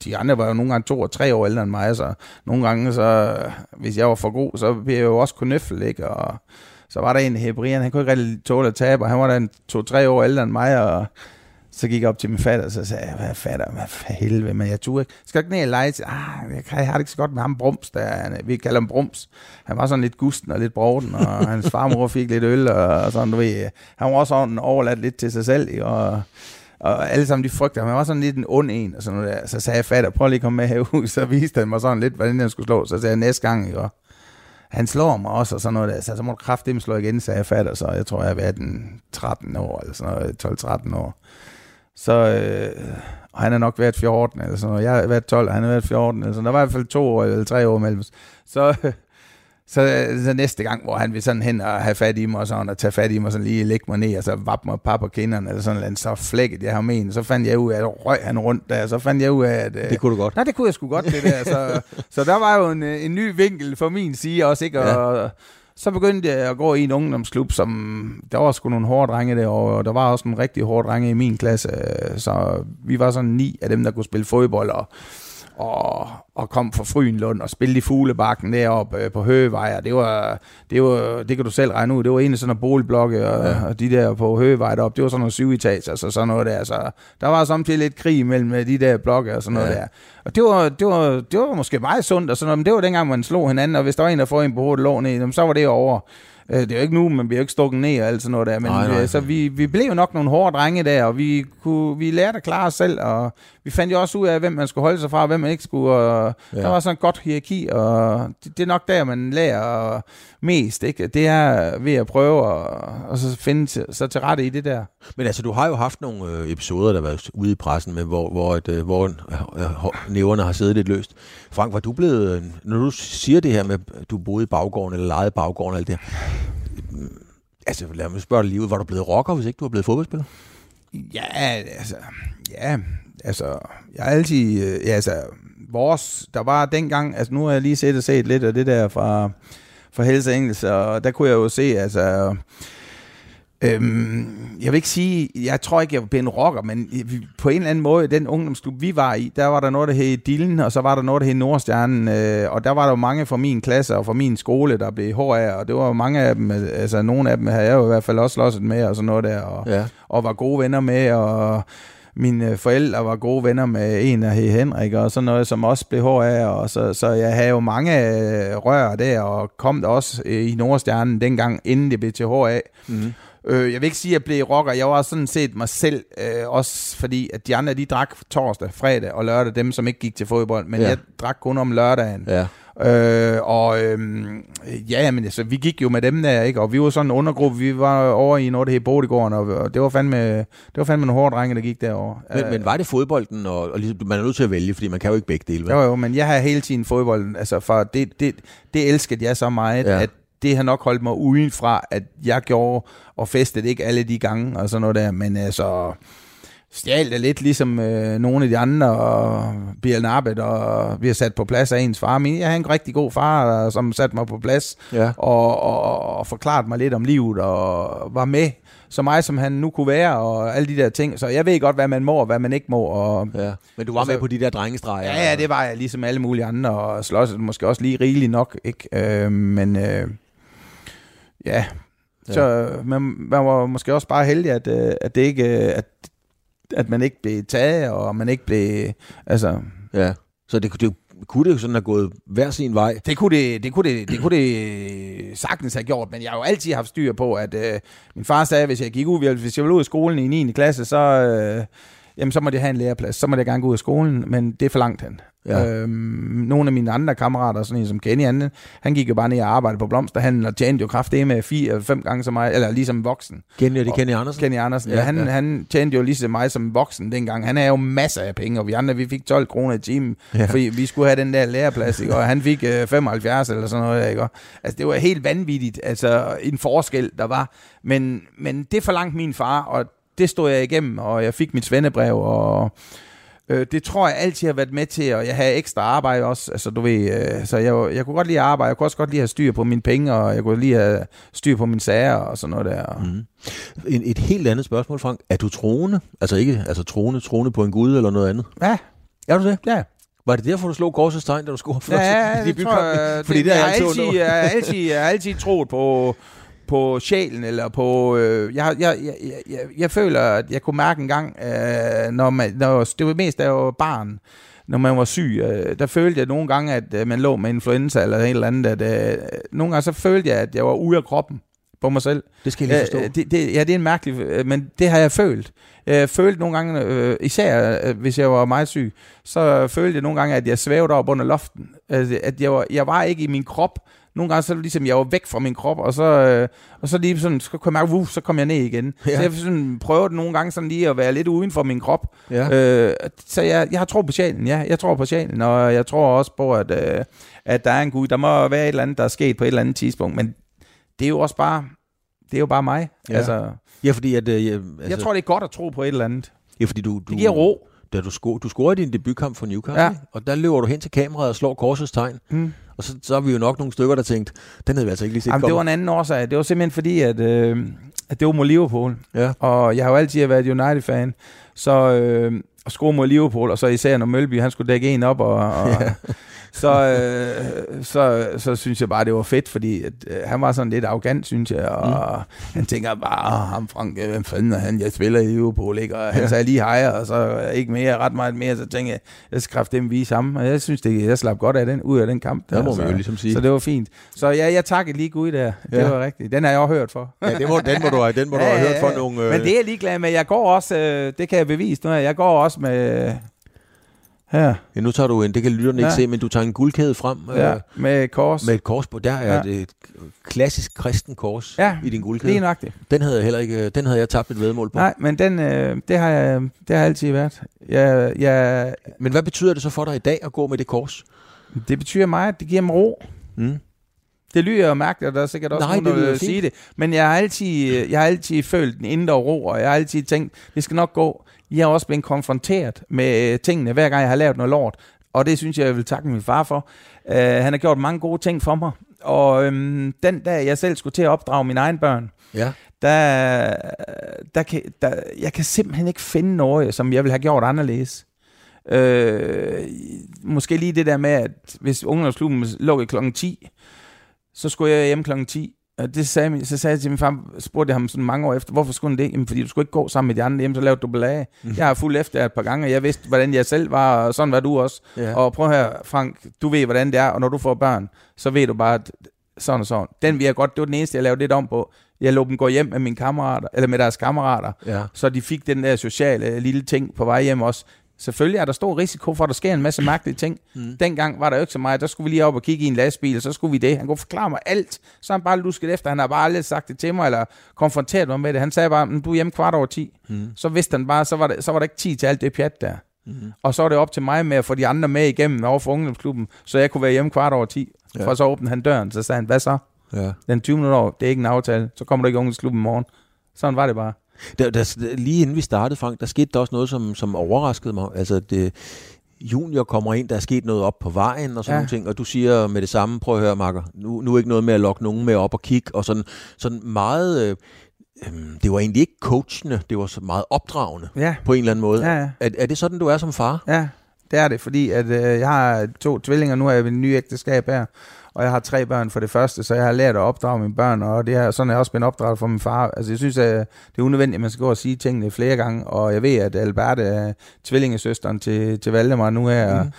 de andre var jo nogle gange to og tre år ældre end mig, så nogle gange, så, hvis jeg var for god, så blev jeg jo også knøffel, ikke? Og så var der en hebrian, han kunne ikke rigtig tåle at tabe, og han var da en to-tre år ældre end mig, og så gik jeg op til min fatter, og så sagde jeg, hvad fatter, hvad for helvede, men jeg turde ikke. Skal ikke ned og lege til? Ah, jeg, jeg har det ikke så godt med ham Brums, der, han, vi kalder ham Brums. Han var sådan lidt gusten og lidt broden, og hans farmor fik lidt øl, og, sådan, du ved. Han var også sådan overladt lidt til sig selv, og og alle sammen de frygter, han var sådan lidt en ond en, og sådan noget der. Så sagde jeg, fatter, prøv lige at komme med herud. Så viste han mig sådan lidt, hvordan han skulle slå. Så sagde jeg, næste gang, ikke? Og han slår mig også, og sådan noget der. Så, så må du kraftedeme slå igen, sagde jeg, fatter. Så jeg tror, jeg har været den 13 år, eller sådan noget, 12-13 år. Så, øh, og han har nok været 14, eller sådan noget. Jeg har været 12, og han har været 14, eller sådan Der var i hvert fald to år, eller tre år mellem Så, så, så næste gang, hvor han vil sådan hen og have fat i mig, og sådan, og tage fat i mig, og sådan lige lægge mig ned, og så vappe mig par på kinderne, eller sådan noget, så flækket jeg ham en. Så fandt jeg ud af, at røg han rundt der, så fandt jeg ud af, at... Øh, det kunne du godt. Nej, det kunne jeg sgu godt, det der. Så, så der var jo en, en ny vinkel for min side også, ikke? Og, ja. så begyndte jeg at gå i en ungdomsklub, som der var sgu nogle hårde drenge der, og der var også nogle rigtig hårde drenge i min klasse, så vi var sådan ni af dem, der kunne spille fodbold, og og, og kom fra Frynlund og spille i Fuglebakken deroppe øh, på Høgevej, og det var, det var, det kan du selv regne ud, det var en af sådan en boligblokke, og, ja. og de der på Høgevej deroppe, det var sådan nogle syv etager, så sådan noget der, så der var samtidig lidt krig mellem øh, de der blokke og sådan noget ja. der. Og det var, det, var, det var måske meget sundt, og sådan noget, men det var dengang, man slog hinanden, og hvis der var en, der får en på hovedet lå ned, så var det over. Øh, det er jo ikke nu, man bliver jo ikke stukket ned og alt sådan noget der, men nej, nej, nej. så vi, vi blev jo nok nogle hårde drenge der, og vi, kunne, vi lærte at klare os selv, og vi fandt jo også ud af, hvem man skulle holde sig fra, og hvem man ikke skulle, og ja. der var sådan et godt hierarki, og det, det er nok der, man lærer mest, ikke? Det er ved at prøve at, og så finde til, så til rette i det der. Men altså, du har jo haft nogle øh, episoder, der var ude i pressen, med, hvor, hvor, et, øh, hvor øh, næverne har siddet lidt løst. Frank, var du blevet, øh, når du siger det her med, at du boede i baggården, eller lejede baggården, eller det her, altså lad mig spørge dig lige ud, var du blevet rocker, hvis ikke du var blevet fodboldspiller? Ja, altså, ja, altså, jeg har altid, øh, ja, altså, vores, der var dengang, altså nu har jeg lige set og set lidt af det der fra, fra Hells Angels, og der kunne jeg jo se, altså, Øhm, jeg vil ikke sige, jeg tror ikke, jeg var en rocker, men på en eller anden måde, den ungdomsklub, vi var i, der var der noget, der hed Dillen, og så var der noget, der hed Nordstjernen, øh, og der var der jo mange fra min klasse og fra min skole, der blev HR, og det var mange af dem, altså nogle af dem havde jeg jo i hvert fald også slåsset med, og sådan noget der, og, ja. og var gode venner med, og mine forældre var gode venner med en af Henrik, og sådan noget, som også blev HR, og så, så jeg havde jo mange øh, rør der, og kom der også øh, i Nordstjernen dengang, inden det blev til HR. Mm. Øh, jeg vil ikke sige, at jeg blev rocker. Jeg var sådan set mig selv, øh, også fordi, at de andre, de drak torsdag, fredag og lørdag, dem som ikke gik til fodbold, men ja. jeg drak kun om lørdagen. Ja. Øh, og øh, ja, men altså, vi gik jo med dem der, ikke? Og vi var sådan en undergruppe, vi var over i noget, der hed Bodegården, og det var fandme, det var fandme nogle hårde drenge, der gik derover. Men, øh, men var det fodbolden, og, og ligesom, man er nødt til at vælge, fordi man kan jo ikke begge dele, vel? Jo, jo, men jeg har hele tiden fodbolden, altså for det, det, det elskede jeg så meget, ja. at det har nok holdt mig udenfra, at jeg gjorde og festede ikke alle de gange og sådan noget der, men altså stjal det lidt ligesom øh, nogle af de andre, og Biel Narbet, og vi har sat på plads af ens far. Men jeg har en rigtig god far, som satte mig på plads, ja. og, og, og forklarede mig lidt om livet, og var med så meget, som han nu kunne være, og alle de der ting. Så jeg ved godt, hvad man må, og hvad man ikke må. Og, ja. Men du var altså, med på de der drengestreger? Ja, ja, det var jeg, ligesom alle mulige andre, og slås måske også lige rigeligt nok, ikke? Øh, men... Øh, Ja, ja. så man, man var måske også bare heldig, at, øh, at det ikke, øh, at, at man ikke blev taget, og man ikke blev, altså... Ja, så det, det kunne det jo sådan have gået hver sin vej. Det kunne det, det, kunne det, det, kunne det sagtens have gjort, men jeg har jo altid haft styr på, at øh, min far sagde, hvis jeg gik ud, hvis jeg ville ud i skolen i 9. klasse, så, øh, jamen så må jeg have en læreplads, så må jeg gerne gå ud af skolen, men det forlangte han. Ja. Øhm, nogle af mine andre kammerater, sådan en som Kenny, han, han gik jo bare ned og arbejdede på blomsterhandlen og tjente jo kraftigt med fire eller fem gange så meget, eller ligesom voksen. Kender det Kenny Andersen? Kenny Andersen, ja, Ja, han, ja. han tjente jo lige så meget som voksen dengang. Han er jo masser af penge, og vi andre, vi fik 12 kroner i timen, Ja. ja. fordi vi skulle have den der læreplads, ikke? og han fik øh, 75 eller sådan noget. Ikke? Og, Altså, det var helt vanvittigt, altså en forskel, der var. Men, men det forlangte min far, og det stod jeg igennem, og jeg fik mit svendebrev, og øh, det tror jeg altid har været med til, og jeg havde ekstra arbejde også, altså du ved, øh, så jeg, jeg kunne godt lide at arbejde, jeg kunne også godt lide at have styr på mine penge, og jeg kunne lide at have styr på mine sager og sådan noget der. Mm. En, et helt andet spørgsmål, Frank. Er du troende? Altså ikke altså troende, troende på en gud eller noget andet? Ja, Er du det? ja. Var det derfor, du slog korsets tegn, da du scorede først? Ja, i det tror jeg. Fordi det, jeg, er har altid, altid, altid jeg, altid, jeg altid troet på, på sjælen, eller på... Øh, jeg, jeg, jeg, jeg, jeg, føler, at jeg kunne mærke en gang, øh, når man, når, det var mest, da jeg var barn, når man var syg, øh, der følte jeg nogle gange, at øh, man lå med influenza eller et eller andet. At, øh, nogle gange så følte jeg, at jeg var ude af kroppen på mig selv. Det skal jeg lige forstå. Ja, det, det, ja, det er en mærkelig, øh, men det har jeg følt. Jeg følte nogle gange, øh, især øh, hvis jeg var meget syg, så følte jeg nogle gange, at jeg svævede op under loften. Altså, At jeg var, jeg var ikke i min krop. Nogle gange så ligesom, jeg var væk fra min krop, og så, øh, og så lige sådan, så kom jeg, uh, så kom jeg ned igen. Ja. Så jeg sådan, prøvede nogle gange sådan lige at være lidt uden for min krop. Ja. Øh, så jeg, jeg har tro på sjælen, ja. Jeg tror på sjælen, og jeg tror også på, at, øh, at der er en Gud. Der må være et eller andet, der er sket på et eller andet tidspunkt, men det er jo også bare, det er jo bare mig. Ja. Altså, Ja, fordi at... Øh, jeg, altså, jeg tror, det er godt at tro på et eller andet. ja, fordi du, du, Det giver ro. Da du, sco- du scorede din debutkamp for Newcastle, ja. og der løber du hen til kameraet og slår korsets tegn. Mm. Og så, så er vi jo nok nogle stykker, der tænkte, den havde vi altså ikke lige set Jamen, det komme. var en anden årsag. Det var simpelthen fordi, at, øh, at det var mod Liverpool. Ja. Og jeg har jo altid været United-fan. Så øh, at score mod Liverpool, og så især når Mølby, han skulle dække en op, og, og ja. Så, øh, så, så synes jeg bare, det var fedt, fordi at, øh, han var sådan lidt arrogant, synes jeg, og mm. han tænker bare, "Åh, ham Frank, øh, hvem fanden er han, jeg spiller i Liverpool, ikke? og han Ja. sagde lige hej, og så ikke mere, ret meget mere, så tænkte jeg, jeg skal dem vise ham, og jeg synes, det, jeg slap godt af den, ud af den kamp. Der må så, man jo ligesom sige. Så det var fint. Så ja, jeg takkede lige Gud der, det Ja. var rigtigt. Den har jeg også hørt for. Ja, det må, den må du den må du have hørt for nogle... Øh, Men det er jeg ligeglad med. Jeg går også, øh, det kan jeg bevise nu, jeg går også med, her, ja, nu tager du en, det kan lytterne ikke Ja. se, men du tager en guldkæde frem ja, øh, med kors. med et kors på. Der er Ja. ja. et klassisk kristen kors Ja, i din guldkæde. Lige det. Den havde jeg heller ikke, øh, den havde jeg tabt et vedmål på. Nej, men den, øh, det, har jeg, det har altid været. Jeg, jeg, Men hvad betyder det så for dig i dag at gå med det kors? det betyder mig, at det giver mig ro. Mm. Det lyder jo mærkeligt, og der er sikkert også Nej, nogen, der vil sige det. Men jeg har, altid, jeg har altid følt den indre ro, og jeg har altid tænkt, det skal nok gå. Jeg har også blevet konfronteret med øh, tingene, hver gang jeg har lavet noget lort. Og det synes jeg, jeg vil takke min far for. Uh, han har gjort mange gode ting for mig. Og øhm, den dag, jeg selv skulle til at opdrage mine egne børn, Ja. der, der, kan, der, jeg kan simpelthen ikke finde noget, som jeg vil have gjort anderledes. Øh, måske lige det der med, at hvis ungdomsklubben lukkede klokken 10, så skulle jeg hjem klokken 10. Og det sagde, min- så sagde jeg til min far, spurgte jeg ham sådan mange år efter, hvorfor skulle han det? Jamen, fordi du skulle ikke gå sammen med de andre hjem, så lavede du ballade. Mm. Jeg har fulgt efter et par gange, og jeg vidste, hvordan jeg selv var, og sådan var du også. Ja. Og prøv her, Frank, du ved, hvordan det er, og når du får børn, så ved du bare, at sådan og sådan. Den vil jeg godt, det var den eneste, jeg lavede lidt om på. Jeg lå dem gå hjem med mine kammerater, eller med deres kammerater, ja. så de fik den der sociale lille ting på vej hjem også. Selvfølgelig er der stor risiko for, at der sker en masse mærkelige ting. Mm. Dengang var der jo ikke så meget. Der skulle vi lige op og kigge i en lastbil, og så skulle vi det. Han kunne forklare mig alt. Så han bare lusket efter. Han har bare aldrig sagt det til mig, eller konfronteret mig med det. Han sagde bare, "Men du er hjemme kvart over 10. Mm. Så vidste han bare, så var, det, så var der ikke 10 til alt det pjat der. Mm. Og så var det op til mig med at få de andre med igennem over for ungdomsklubben, så jeg kunne være hjemme kvart over 10. Ja. For så åbnede han døren, så sagde han, hvad så? ja. Den 20 minutter over, det er ikke en aftale. Så kommer du ikke i ungdomsklubben i morgen. Sådan var det bare. Der, der, lige inden vi startede, Frank, der skete der også noget, som, som overraskede mig. Altså, det, junior kommer ind, der er sket noget op på vejen og sådan Ja. nogle ting, og du siger med det samme, prøv at høre, Marker, nu, nu er ikke noget med at lokke nogen med op og kigge, og sådan, sådan meget, øh, øhm, det var egentlig ikke coachende, det var så meget opdragende Ja, på en eller anden måde. ja, ja. Er, er det sådan, du er som far? Ja, det er det, fordi at, øh, jeg har to tvillinger, nu er jeg ved en ny ægteskab her, og jeg har tre børn for det første, så jeg har lært at opdrage mine børn, og det er sådan er jeg også blevet opdraget for min far. Altså jeg synes, at det er unødvendigt, at man skal gå og sige tingene flere gange, og jeg ved, at Alberte er tvillingesøsteren til, til Valdemar nu her, mm.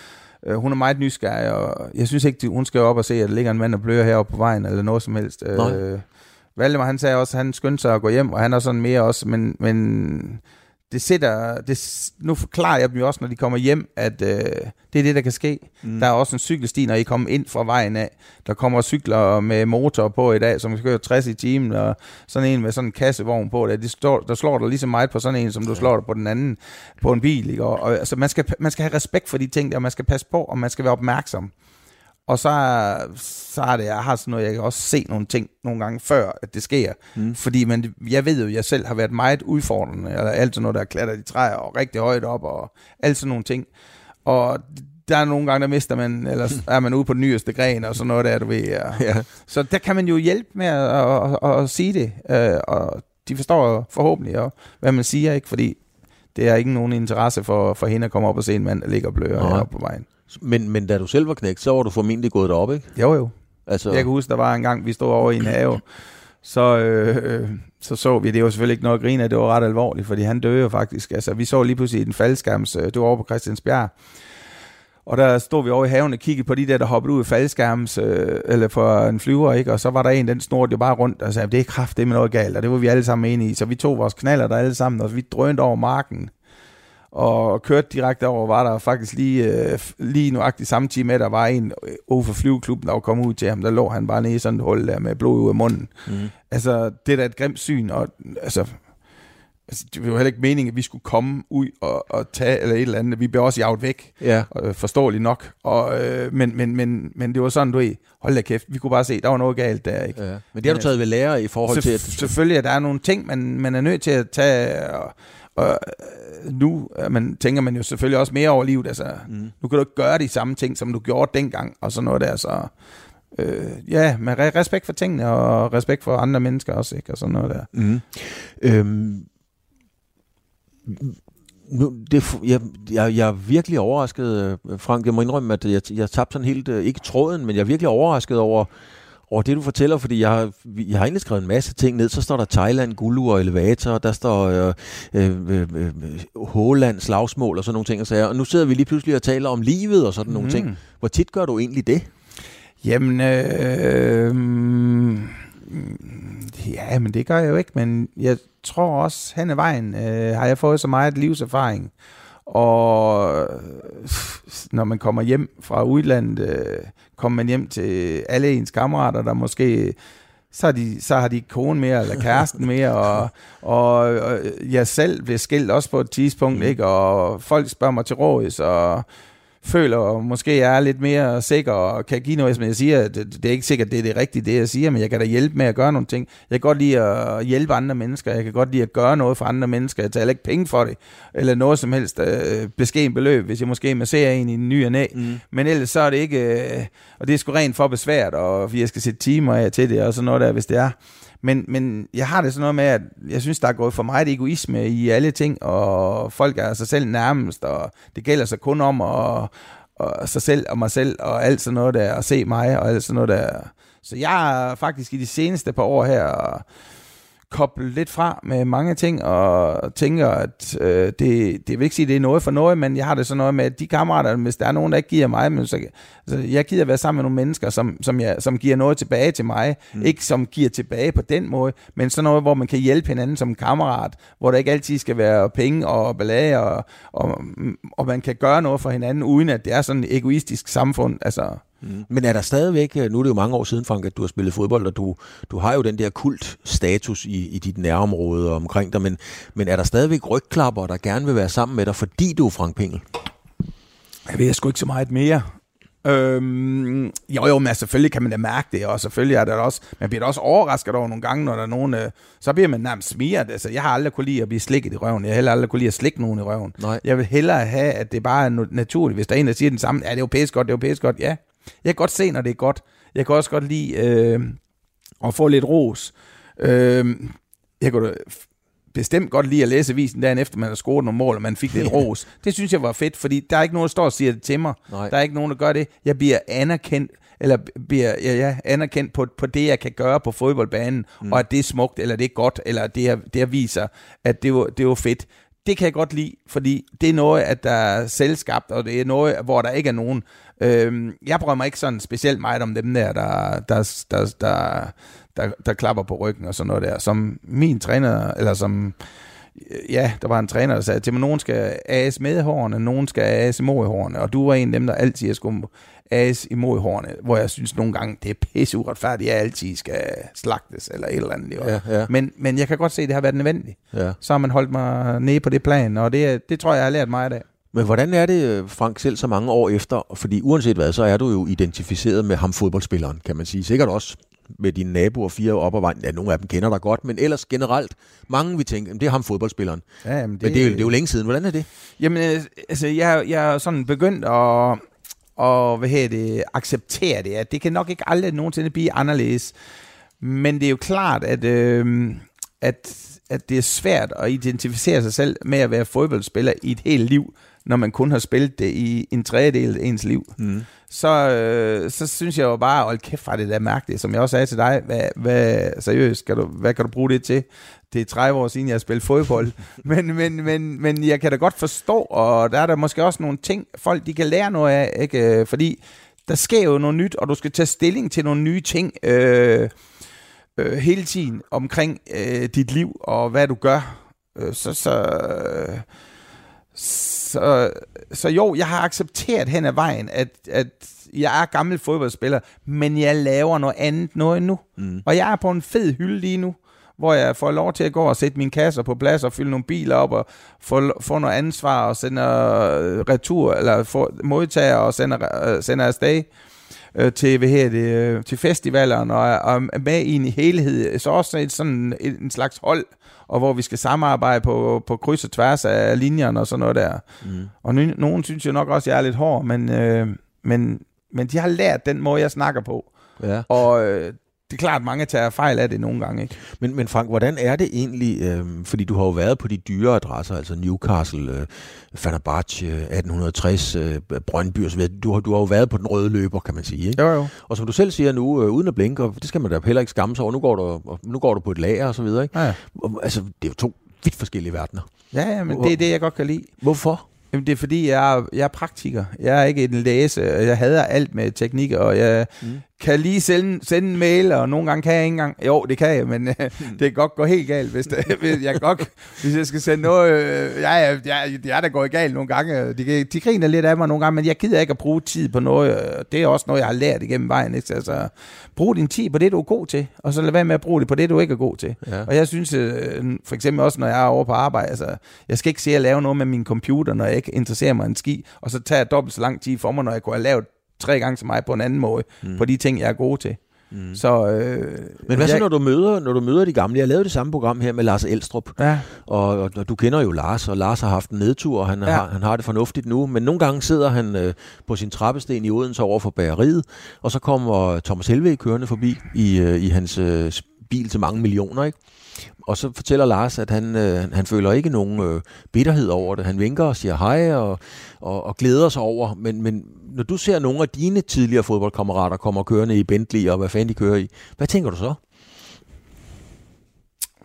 Øh, hun er meget nysgerrig, og jeg synes ikke, hun skal op og se, at der ligger en mand og bløder heroppe på vejen, eller noget som helst. Nej. Øh, Valdemar, han sagde også, at han skyndte sig at gå hjem, og han er sådan mere også, men, men det sætter, det, nu forklarer jeg dem jo også, når de kommer hjem, at øh, det er det, der kan ske. Mm. Der er også en cykelsti, når I kommer ind fra vejen af. Der kommer cykler med motor på i dag, som skal køre 60 i timen, og sådan en med sådan en kassevogn på. Der, de står, der slår der lige så meget på sådan en, som du slår der på den anden, på en bil. Ikke? Og, og, altså, man, skal, man skal have respekt for de ting der, og man skal passe på, og man skal være opmærksom. Og så, så har det, jeg har sådan noget, jeg kan også se nogle ting nogle gange før, at det sker. Mm. Fordi man, jeg ved jo, at jeg selv har været meget udfordrende, eller alt sådan noget, der klatrer i træer og rigtig højt op, og alt sådan nogle ting. Og der er nogle gange, der mister man, eller er man ude på den nyeste gren, og sådan noget der, du ved. Ja. ja. Så der kan man jo hjælpe med at, at, at, at sige det, øh, og de forstår forhåbentlig, og, hvad man siger, ikke? Fordi det er ikke nogen interesse for, for hende at komme op og se en mand, der ligger og bløder på vejen. Men, men da du selv var knægt, så var du formentlig gået derop, ikke? Jo, jo. Altså... Jeg kan huske, der var en gang, vi stod over i en have, så, øh, så så vi, det var selvfølgelig ikke noget at grine af, det var ret alvorligt, fordi han døde jo faktisk. Altså, vi så lige pludselig en faldskærms, øh, det var over på Christiansbjerg, og der stod vi over i haven og kiggede på de der, der hoppede ud af faldskærms, øh, eller for en flyver, ikke? Og så var der en, den snor jo bare rundt og sagde, det er kraft, det er med noget galt, og det var vi alle sammen enige i. Så vi tog vores knaller der alle sammen, og vi drønte over marken og kørte direkte over, var der faktisk lige, øh, lige nuagtigt samme time, der var en øh, ude for flyveklubben, der var kommet ud til ham, der lå han bare nede i sådan et hul der med blod ud af munden. Mm. Altså, det er da et grimt syn, og altså, altså, det var jo heller ikke meningen, at vi skulle komme ud og, og tage eller et eller andet. Vi blev også jaget væk, ja. øh, forståeligt nok. Og, øh, men, men, men, men det var sådan, du ved, hold da kæft, vi kunne bare se, der var noget galt der. Ikke? Ja. Men det har du taget ved lære i forhold til... At... Selvfølgelig, at der er nogle ting, man, man er nødt til at tage... Og, og øh, nu man, tænker man jo selvfølgelig også mere over livet. Altså, mm. Nu kan du ikke gøre de samme ting, som du gjorde dengang, og sådan noget der. Så, øh, ja, med respekt for tingene, og respekt for andre mennesker også, ikke? og sådan noget der. Mm. Øhm, nu, det, jeg, jeg, jeg er virkelig overrasket, øh, Frank. Jeg må indrømme, at jeg, jeg tabte sådan helt, øh, ikke tråden, men jeg er virkelig overrasket over, over det, du fortæller, fordi jeg har, jeg har egentlig skrevet en masse ting ned. Så står der Thailand, Gulu og elevator, og der står øh, øh, øh, Håland, slagsmål og sådan nogle ting. Og, så, og nu sidder vi lige pludselig og taler om livet og sådan mm. nogle mhm. ting. Hvor tit gør du egentlig det? Jamen, øh, ja, men det gør jeg jo ikke, men jeg tror også, hen ad vejen øh, har jeg fået så meget livserfaring, og når man kommer hjem fra udlandet, øh, kommer man hjem til alle ens kammerater, der måske så har, de, så har de kone mere, eller kæresten mere, og, og, og jeg selv blev skilt også på et tidspunkt, mm. ikke? og folk spørger mig til råd, og føler måske jeg er lidt mere sikker og kan give noget, som jeg siger, det, det er ikke sikkert, det er det rigtige, det jeg siger, men jeg kan da hjælpe med at gøre nogle ting. Jeg kan godt lide at hjælpe andre mennesker, jeg kan godt lide at gøre noget for andre mennesker, jeg tager ikke penge for det, eller noget som helst øh, beskeden beløb, hvis jeg måske masserer en i en ny og næ. Mm. Men ellers så er det ikke, øh, og det er sgu rent for besvært, og jeg skal sætte timer af til det, og sådan noget der, hvis det er. Men, men jeg har det sådan noget med, at jeg synes, der er gået for meget egoisme i alle ting, og folk er sig selv nærmest, og det gælder sig kun om at, og sig selv og mig selv, og alt sådan noget der, og se mig, og alt sådan noget der. Så jeg er faktisk i de seneste par år her og koble lidt fra med mange ting, og tænker, at øh, det, det vil ikke sige, at det er noget for noget, men jeg har det sådan noget med, at de kammerater, hvis der er nogen, der ikke giver mig, men så, så jeg gider være sammen med nogle mennesker, som, som, jeg, som giver noget tilbage til mig, mm. ikke som giver tilbage på den måde, men sådan noget, hvor man kan hjælpe hinanden som kammerat, hvor der ikke altid skal være penge og ballade, og, og, og man kan gøre noget for hinanden, uden at det er sådan et egoistisk samfund, altså Mm. Men er der stadigvæk, øh, nu er det jo mange år siden, Frank, at du har spillet fodbold, og du, du har jo den der kult-status i, i dit nærområde og omkring dig, men, men er der stadigvæk rygklapper, der gerne vil være sammen med dig, fordi du er Frank Pingel? Jeg ved sgu ikke så meget mere. Øhm, jo, jo, men selvfølgelig kan man da mærke det, og selvfølgelig er der også, man bliver da også overrasket over nogle gange, når der er nogen, øh, så bliver man nærmest smiret. Altså, jeg har aldrig kunne lide at blive slikket i røven. Jeg har heller aldrig kunne lide at slikke nogen i røven. Nej. Jeg vil hellere have, at det bare er naturligt. Hvis der er en, der siger den samme, ja, det er jo pæst godt, det er jo pæst godt. Ja, jeg kan godt se, når det er godt. Jeg kan også godt lide øh, at få lidt ros. Øh, jeg kunne bestemt godt lide at læse avisen dagen efter, man har scoret nogle mål, og man fik lidt ros. Det synes jeg var fedt, fordi der er ikke nogen, der står og siger det til mig. Nej. Der er ikke nogen, der gør det. Jeg bliver anerkendt eller bliver ja, ja, anerkendt på, på det, jeg kan gøre på fodboldbanen, mm. og at det er smukt, eller det er godt, eller det, er, det viser, at det var, det var fedt. Det kan jeg godt lide, fordi det er noget, at der er selvskabt, og det er noget, hvor der ikke er nogen Øhm, jeg prøver mig ikke sådan specielt meget om dem der, der, der, der, der, der, der klapper på ryggen og sådan noget der. Som min træner, eller som ja, der var en træner, der sagde til mig, nogen skal AS med hårene, nogen skal AS imod hårene, og du var en af dem, der altid skulle AS imod hårene, hvor jeg synes nogle gange, det er pisse uretfærdigt, at jeg altid skal slagtes, eller et eller andet. Ja, ja. Men, men jeg kan godt se, at det har været nødvendigt. Ja. Så har man holdt mig nede på det plan, og det, det tror jeg, jeg har lært meget af. Men hvordan er det, øh, Frank, selv så mange år efter? Fordi uanset hvad, så er du jo identificeret med ham fodboldspilleren, kan man sige. Sikkert også med dine naboer fire op ad vejen. Ja, nogle af dem kender dig godt, men ellers generelt, mange vi tænker, det er ham fodboldspilleren. Ja, jamen, Det, men det er, jo, det er jo længe siden. Hvordan er det? Jamen, øh, altså, jeg, jeg er sådan begyndt at, og, hvad hedder det, acceptere det, at det kan nok ikke aldrig nogensinde blive anderledes. Men det er jo klart, at, øh, at, at det er svært at identificere sig selv med at være fodboldspiller i et helt liv, når man kun har spillet det i en tredjedel af ens liv. Mm. Så, øh, så synes jeg jo bare, hold kæft, fra det der mærkeligt, som jeg også sagde til dig, hvad, hvad, seriøst, skal du, hvad kan du bruge det til? Det er 30 år siden, jeg har spillet fodbold. men, men, men, men jeg kan da godt forstå, og der er der måske også nogle ting, folk de kan lære noget af, ikke? fordi der sker jo noget nyt, og du skal tage stilling til nogle nye ting øh, øh, hele tiden omkring øh, dit liv og hvad du gør. Øh, så, så, øh, så, så jo, jeg har accepteret hen ad vejen, at, at jeg er gammel fodboldspiller, men jeg laver noget andet noget nu. Mm. Og jeg er på en fed hylde lige nu, hvor jeg får lov til at gå og sætte mine kasser på plads og fylde nogle biler op og få, få noget ansvar og sende retur, eller få modtager og sender, øh, sender afsted øh, til, hvad her det, øh, til festivalerne og, og med i en helhed. Så også et, sådan en, en slags hold, og hvor vi skal samarbejde på, på kryds og tværs af linjerne og sådan noget der. Mm. Og nu, nogen synes jo nok også, at jeg er lidt hård, men, øh, men, men de har lært den måde, jeg snakker på. Ja. Og øh, det er klart, at mange tager fejl af det nogle gange. Ikke? Men, men Frank, hvordan er det egentlig, øh, fordi du har jo været på de dyre adresser, altså Newcastle, øh, Fenerbahce, øh, 1860, øh, Brøndby osv. Du har, du har jo været på den røde løber, kan man sige. Ikke? Jo, jo. Og som du selv siger nu, øh, uden at blinke, og det skal man da heller ikke skamme sig over, nu går du, nu går du på et lager og så videre. Ikke? Ja, ja. Altså, det er jo to vidt forskellige verdener. Ja, ja, men det er det, jeg godt kan lide. Hvorfor? Jamen, det er fordi, jeg er, jeg er praktiker. Jeg er ikke en læse. Jeg hader alt med teknik, og jeg mm. Kan lige sende, sende en mail, og nogle gange kan jeg ikke engang. Jo, det kan jeg, men øh, det kan godt gå helt galt, hvis, det, hvis, jeg, godt, hvis jeg skal sende noget. Øh, ja, ja, ja, det er der går galt nogle gange. De, de griner lidt af mig nogle gange, men jeg gider ikke at bruge tid på noget. øh, Det er også noget, jeg har lært igennem vejen. Ikke? Altså, brug din tid på det, du er god til, og så lad være med at bruge det på det, du ikke er god til. Ja. Og jeg synes, øh, for eksempel også, når jeg er over på arbejde, altså, jeg skal ikke se at lave noget med min computer, når jeg ikke interesserer mig en ski, og så tager jeg dobbelt så lang tid for mig, når jeg kunne have lavet tre gange så meget på en anden måde, mm. på de ting, jeg er god til. Mm. Så, øh, Men hvad så, når du møder, når du møder de gamle? Jeg lavede det samme program her med Lars Elstrup, Ja, og, og, og du kender jo Lars, og Lars har haft en nedtur, og han, ja. Har, han har det fornuftigt nu, men nogle gange sidder han øh, på sin trappesten i Odense over for bageriet, og så kommer Thomas Helveg kørende forbi i, øh, i hans øh, bil til mange millioner, ikke? Og så fortæller Lars, at han, øh, han føler ikke nogen øh, bitterhed over det. Han vinker og siger hej og, og, og glæder sig over. Men, men når du ser nogle af dine tidligere fodboldkammerater komme kørende i Bentley og hvad fanden de kører i, hvad tænker du så?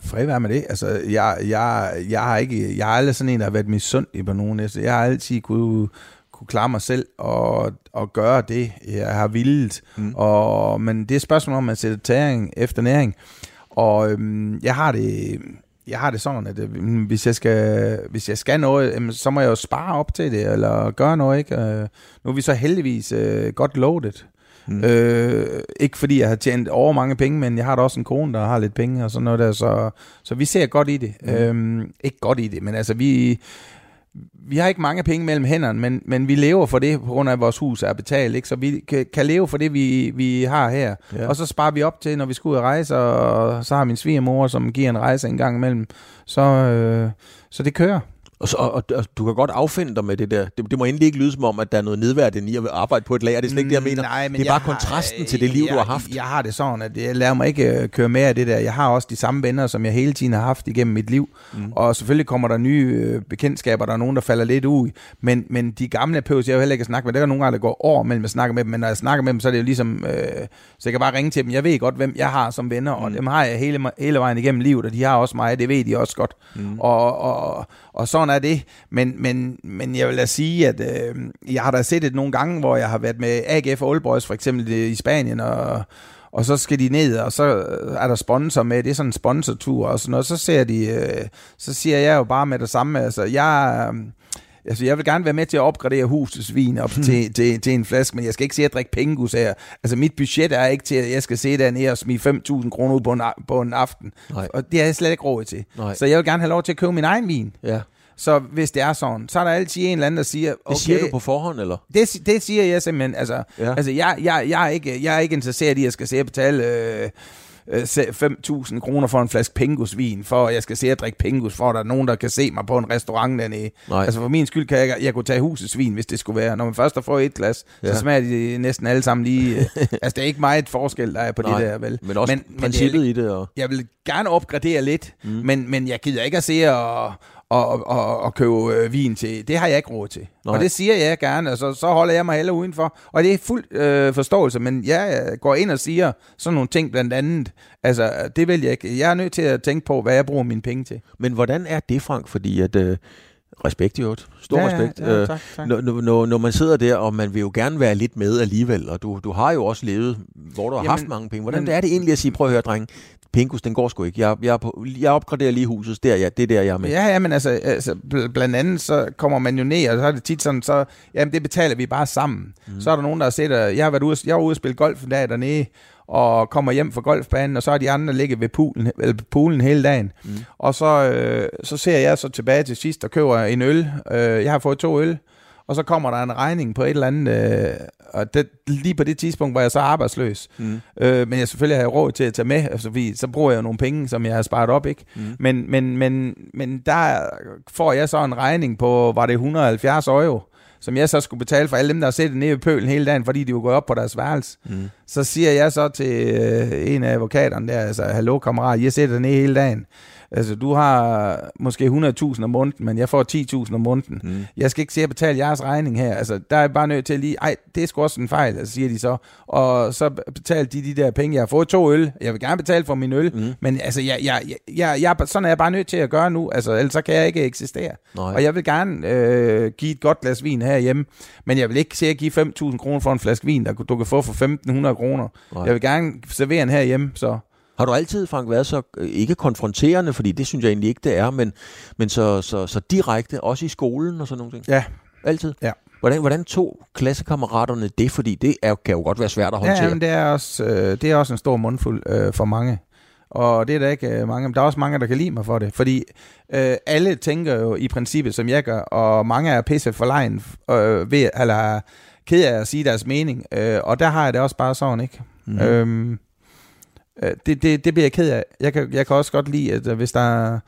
fred være med det. Altså, jeg, jeg, jeg, har ikke, jeg har aldrig sådan en, der har været misundelig på nogen. Altså, jeg har altid kunne, kunne klare mig selv og, og gøre det, jeg har villet. Mm. Og, men det er et spørgsmål om, at man sætter tæring efter næring. Og øhm, jeg har det... Jeg har det sådan, at øh, hvis jeg skal, hvis jeg skal noget, så må jeg jo spare op til det, eller gøre noget, ikke? Øh, nu er vi så heldigvis øh, godt loaded. Mm. Øh, ikke fordi jeg har tjent over mange penge, men jeg har da også en kone, der har lidt penge og sådan noget der, så, så vi ser godt i det. Mm. Øhm, ikke godt i det, men altså vi, vi har ikke mange penge mellem hænderne, men, men vi lever for det, på grund af at vores hus er betalt, ikke? så vi kan, kan leve for det, vi, vi har her. Ja. Og så sparer vi op til, når vi skal ud og rejse, og så har min svigermor, som giver en rejse en gang imellem. Så, øh, så det kører. Og, så, og, og du kan godt affinde dig med det der. Det, det må endelig ikke lyde som om, at der er noget nedværdigt i at arbejde på et lager. Det er slet ikke det, jeg mener. Nej, men det er bare kontrasten til det liv, jeg, du har haft. Jeg har det sådan, at jeg lader mig ikke øh, køre mere af det der. Jeg har også de samme venner, som jeg hele tiden har haft igennem mit liv. Mm. Og selvfølgelig kommer der nye øh, bekendtskaber, der er nogen, der falder lidt ud. Men, men de gamle pøs, jeg jo heller ikke at snakke med. Der er nogle gange, der går år mellem at snakke med dem, men når jeg snakker med dem, så er det jo ligesom, øh, så jeg kan bare ringe til dem. Jeg ved godt, hvem jeg har som venner, og dem har jeg hele, hele vejen igennem livet, og de har også mig, det ved de også godt. Mm. Og, og, og sådan er det. Men, men, men jeg vil da sige, at øh, jeg har da set det nogle gange, hvor jeg har været med AGF Old Boys, for eksempel øh, i Spanien, og, og så skal de ned, og så øh, er der sponsor med, det er sådan en sponsortur og sådan noget, så ser de, øh, så siger jeg jo bare med det samme, altså jeg... Øh, Altså, jeg vil gerne være med til at opgradere husets vin op hmm. til, til, til en flaske, men jeg skal ikke se at drikke pengus her. Altså, mit budget er ikke til, at jeg skal se dernede og smide 5.000 kroner ud på en, på en aften. Nej. Og det har jeg slet ikke råd til. Nej. Så jeg vil gerne have lov til at købe min egen vin. Ja. Så hvis det er sådan, så er der altid en eller anden, der siger... Okay, det siger du på forhånd, eller? Det, det siger jeg simpelthen. Altså, ja. altså jeg, jeg, jeg, er ikke, jeg er ikke interesseret i, at jeg skal se at betale... Øh, 5.000 øh, kroner for en flaske pengusvin, for at jeg skal se at drikke pengus, for at der er nogen, der kan se mig på en restaurant dernede. Nej. Altså for min skyld kan jeg, jeg kunne tage husets vin, hvis det skulle være. Når man først har fået et glas, ja. så smager de næsten alle sammen lige... Øh, altså det er ikke meget forskel, der er på Nej, det der, vel? Men også men, princippet men i det. Og... Jeg vil gerne opgradere lidt, mm. men, men jeg gider ikke at se og og, og, og købe øh, vin til. Det har jeg ikke råd til. Nej. Og det siger jeg gerne, altså, så holder jeg mig heller udenfor. Og det er fuld øh, forståelse, men jeg går ind og siger sådan nogle ting blandt andet. Altså, det vil jeg ikke. Jeg er nødt til at tænke på, hvad jeg bruger mine penge til. Men hvordan er det, Frank? Fordi at... Øh Respekt, jo. Stor ja, respekt. Ja, øh, tak, tak. Når, når, når man sidder der, og man vil jo gerne være lidt med alligevel, og du, du har jo også levet, hvor du har Jamen, haft mange penge. Hvordan men, er det egentlig at sige, prøv at høre, dreng, Pinkus, den går sgu ikke. Jeg, jeg, på, jeg opgraderer lige huset, der, ja, det er der, jeg er med. Ja, ja, men altså, altså, blandt andet, så kommer man jo ned, og så er det tit sådan, så, jamen det betaler vi bare sammen. Mm. Så er der nogen, der har set, at jeg har været ude, jeg var ude og spille golf en dag dernede, og kommer hjem fra golfbanen, og så er de andre ligget ved poolen, eller poolen hele dagen. Mm. Og så, øh, så ser jeg så tilbage til sidst og køber en øl. Øh, jeg har fået to øl, og så kommer der en regning på et eller andet, øh, og det, lige på det tidspunkt var jeg så arbejdsløs. Mm. Øh, men jeg selvfølgelig har råd til at tage med, altså, fordi så bruger jeg nogle penge, som jeg har sparet op, ikke? Mm. Men, men, men, men der får jeg så en regning på, var det 170 euro, som jeg så skulle betale for alle dem, der har set nede i pølen hele dagen, fordi de var gået op på deres værelse. Mm. Så siger jeg så til øh, en af advokaterne der, altså, hallo kammerat, jeg sætter ned hele dagen. Altså, du har måske 100.000 om måneden, men jeg får 10.000 om måneden. Mm. Jeg skal ikke se at betale jeres regning her. Altså, der er bare nødt til at lige, ej, det er sgu også en fejl, altså, siger de så. Og så betaler de de der penge. Jeg har fået to øl. Jeg vil gerne betale for min øl, mm. men altså, jeg, jeg, jeg, jeg, sådan er jeg bare nødt til at gøre nu. Altså, ellers så kan jeg ikke eksistere. Nej. Og jeg vil gerne øh, give et godt glas vin herhjemme, men jeg vil ikke se at give 5.000 kroner for en flaske vin, der du kan få for 1.500 kroner. Jeg vil gerne servere en herhjemme, så... Har du altid, Frank, været så, øh, ikke konfronterende, fordi det synes jeg egentlig ikke, det er, men, men så, så, så direkte, også i skolen og sådan nogle ting? Ja. Altid? Ja. Hvordan, hvordan tog klassekammeraterne det? Fordi det er, kan jo godt være svært at håndtere. Ja, men det er også, øh, det er også en stor mundfuld øh, for mange. Og det er der ikke øh, mange, men der er også mange, der kan lide mig for det. Fordi øh, alle tænker jo i princippet, som jeg gør, og mange er pisse for lejen, øh, ved, eller ked af at sige deres mening. Øh, og der har jeg det også bare sådan, ikke? Mm. Øhm, Øh, det, det, det bliver jeg ked af. Jeg kan, jeg kan også godt lide, at øh, hvis der er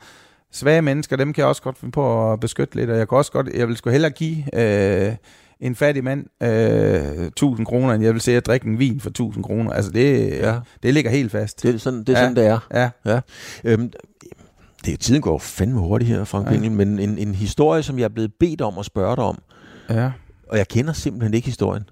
svage mennesker, dem kan jeg også godt finde på at beskytte lidt, og jeg kan også godt, jeg vil sgu hellere give øh, en fattig mand øh, 1000 kroner, end jeg vil se at drikke en vin for 1000 kroner. Altså det, ja. det ligger helt fast. Det er sådan, det, er ja. sådan, det er. Ja. ja. Øhm, det, tiden går fandme hurtigt her, Frank ja. men en, en historie, som jeg er blevet bedt om at spørge dig om, ja. og jeg kender simpelthen ikke historien.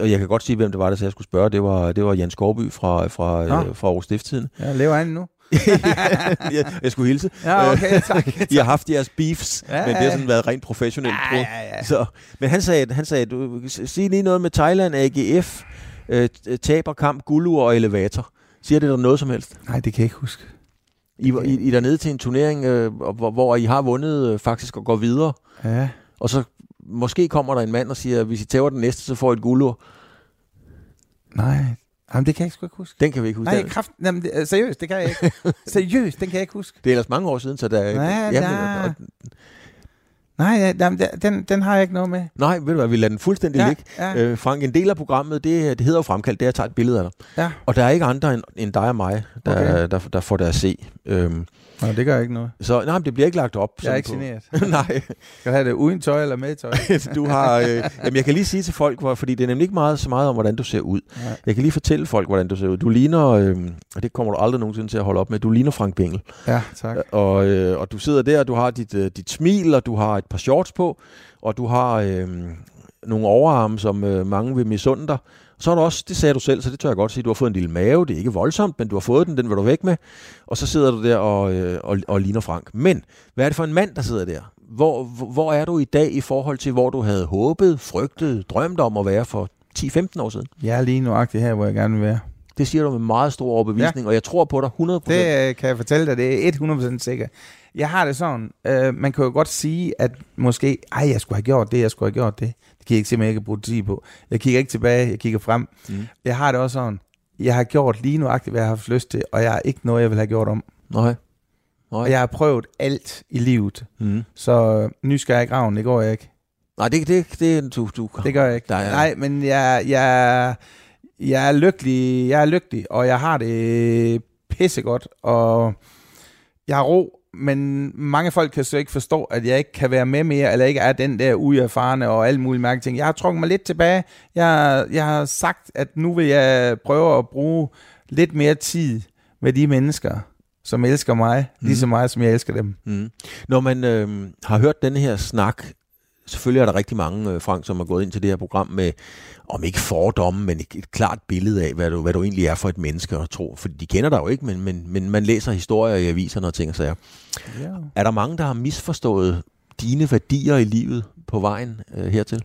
Og jeg kan godt sige, hvem det var, der så jeg skulle spørge. Det var, det var Jens Skorby fra, fra, øh, fra Aarhus Stifttiden. Ja, lever han nu? jeg skulle hilse. Ja, okay, tak. tak. I har haft jeres beefs, ja, men det har sådan været rent professionelt. Ja, ja, ja. Så, men han sagde, han sagde du, sig lige noget med Thailand, AGF, øh, taber kamp, guldur og elevator. Siger det der noget som helst? Nej, det kan jeg ikke huske. I, I, I er dernede til en turnering, øh, hvor, hvor I har vundet øh, faktisk og går videre. Ja. Og så måske kommer der en mand og siger, hvis I tager den næste, så får I et guldur. Nej, Jamen, det kan jeg sgu ikke huske. Den kan vi ikke huske. Nej, kraft, jamen, det, seriøst, det kan jeg ikke. seriøst, den kan jeg ikke huske. Det er ellers mange år siden, så der... Nej, jamen, der... Og, Nej, den, den har jeg ikke noget med. Nej, ved du hvad, vi lader den fuldstændig ja, ligge. Ja. Øh, Frank, en del af programmet, det, det hedder jo fremkaldt, det er, at jeg tager et billede af dig. Ja. Og der er ikke andre end, end dig og mig, der, okay. der, der, der får det at se. Øhm, Nej, det gør ikke noget. Så nej, det bliver ikke lagt op. Jeg er ikke generet. nej. Skal have det uden tøj eller med tøj? du har, øh, jamen jeg kan lige sige til folk, hvor, fordi det er nemlig ikke meget, så meget om, hvordan du ser ud. Nej. Jeg kan lige fortælle folk, hvordan du ser ud. Du ligner, øh, og det kommer du aldrig nogensinde til at holde op med, du ligner Frank Bengel. Ja, tak. Og, øh, og du sidder der, og du har dit, øh, dit smil, og du har et par shorts på, og du har øh, nogle overarme, som øh, mange vil misunde dig. Så har du også, det sagde du selv, så det tør jeg godt sige, du har fået en lille mave, det er ikke voldsomt, men du har fået den, den vil du væk med. Og så sidder du der og, øh, og, og ligner Frank. Men, hvad er det for en mand, der sidder der? hvor, hvor- er du i dag i forhold til, hvor du havde håbet, frygtet, drømt om at være for 10-15 år siden? Jeg er lige nuagtig her, hvor jeg gerne vil være. Det siger du med meget stor overbevisning, ja. og jeg tror på dig 100%. Det øh, kan jeg fortælle dig, det er 100% sikkert. Jeg har det sådan, øh, man kan jo godt sige, at måske, ej, jeg skulle have gjort det, jeg skulle have gjort det. Kan jeg ikke simpelthen ikke bruge tid på. Jeg kigger ikke tilbage, jeg kigger frem. Mm. Jeg har det også sådan, jeg har gjort lige nuagtigt, hvad jeg har haft lyst til, og jeg har ikke noget, jeg vil have gjort om. Nej. Og Nej. jeg har prøvet alt i livet, Mm. så øh, nysgerrig i graven, det går jeg ikke. Nej, det, det, det du, du, Det gør jeg ikke. Der er- Nej, men jeg, jeg, jeg er lykkelig, jeg er lykkelig, og jeg har det pissegodt, og jeg har ro, men mange folk kan så ikke forstå, at jeg ikke kan være med mere, eller ikke er den der uerfarne og alle mulige mærke ting. Jeg har trukket mig lidt tilbage. Jeg, jeg har sagt, at nu vil jeg prøve at bruge lidt mere tid med de mennesker, som elsker mig, mm. lige så meget, som jeg elsker dem. Mm. Når man øh, har hørt denne her snak, selvfølgelig er der rigtig mange, øh, Frank, som er gået ind til det her program med, om ikke fordomme, men et, et klart billede af, hvad du, hvad du egentlig er for et menneske og tro. For de kender dig jo ikke, men, men, men man læser historier i aviserne og ting og sager. Ja. Er der mange, der har misforstået dine værdier i livet på vejen øh, hertil?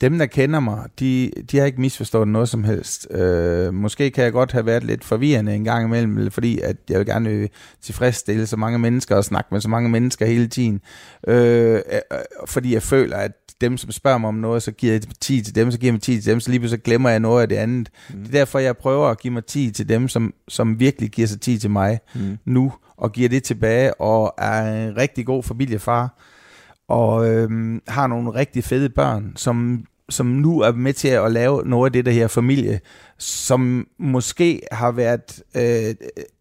Dem, der kender mig, de, de har ikke misforstået noget som helst. Øh, måske kan jeg godt have været lidt forvirrende en gang imellem, fordi at jeg vil gerne vil tilfredsstille så mange mennesker og snakke med så mange mennesker hele tiden. Øh, øh, fordi jeg føler, at dem, som spørger mig om noget, så giver jeg tid til dem, så giver jeg mig tid til dem, så lige pludselig så glemmer jeg noget af det andet. Mm. Det er derfor, jeg prøver at give mig tid til dem, som, som virkelig giver sig tid til mig Mm. nu, og giver det tilbage, og er en rigtig god familiefar, og øhm, har nogle rigtig fede børn, som, som nu er med til at lave noget af det der her familie, som måske har været øh,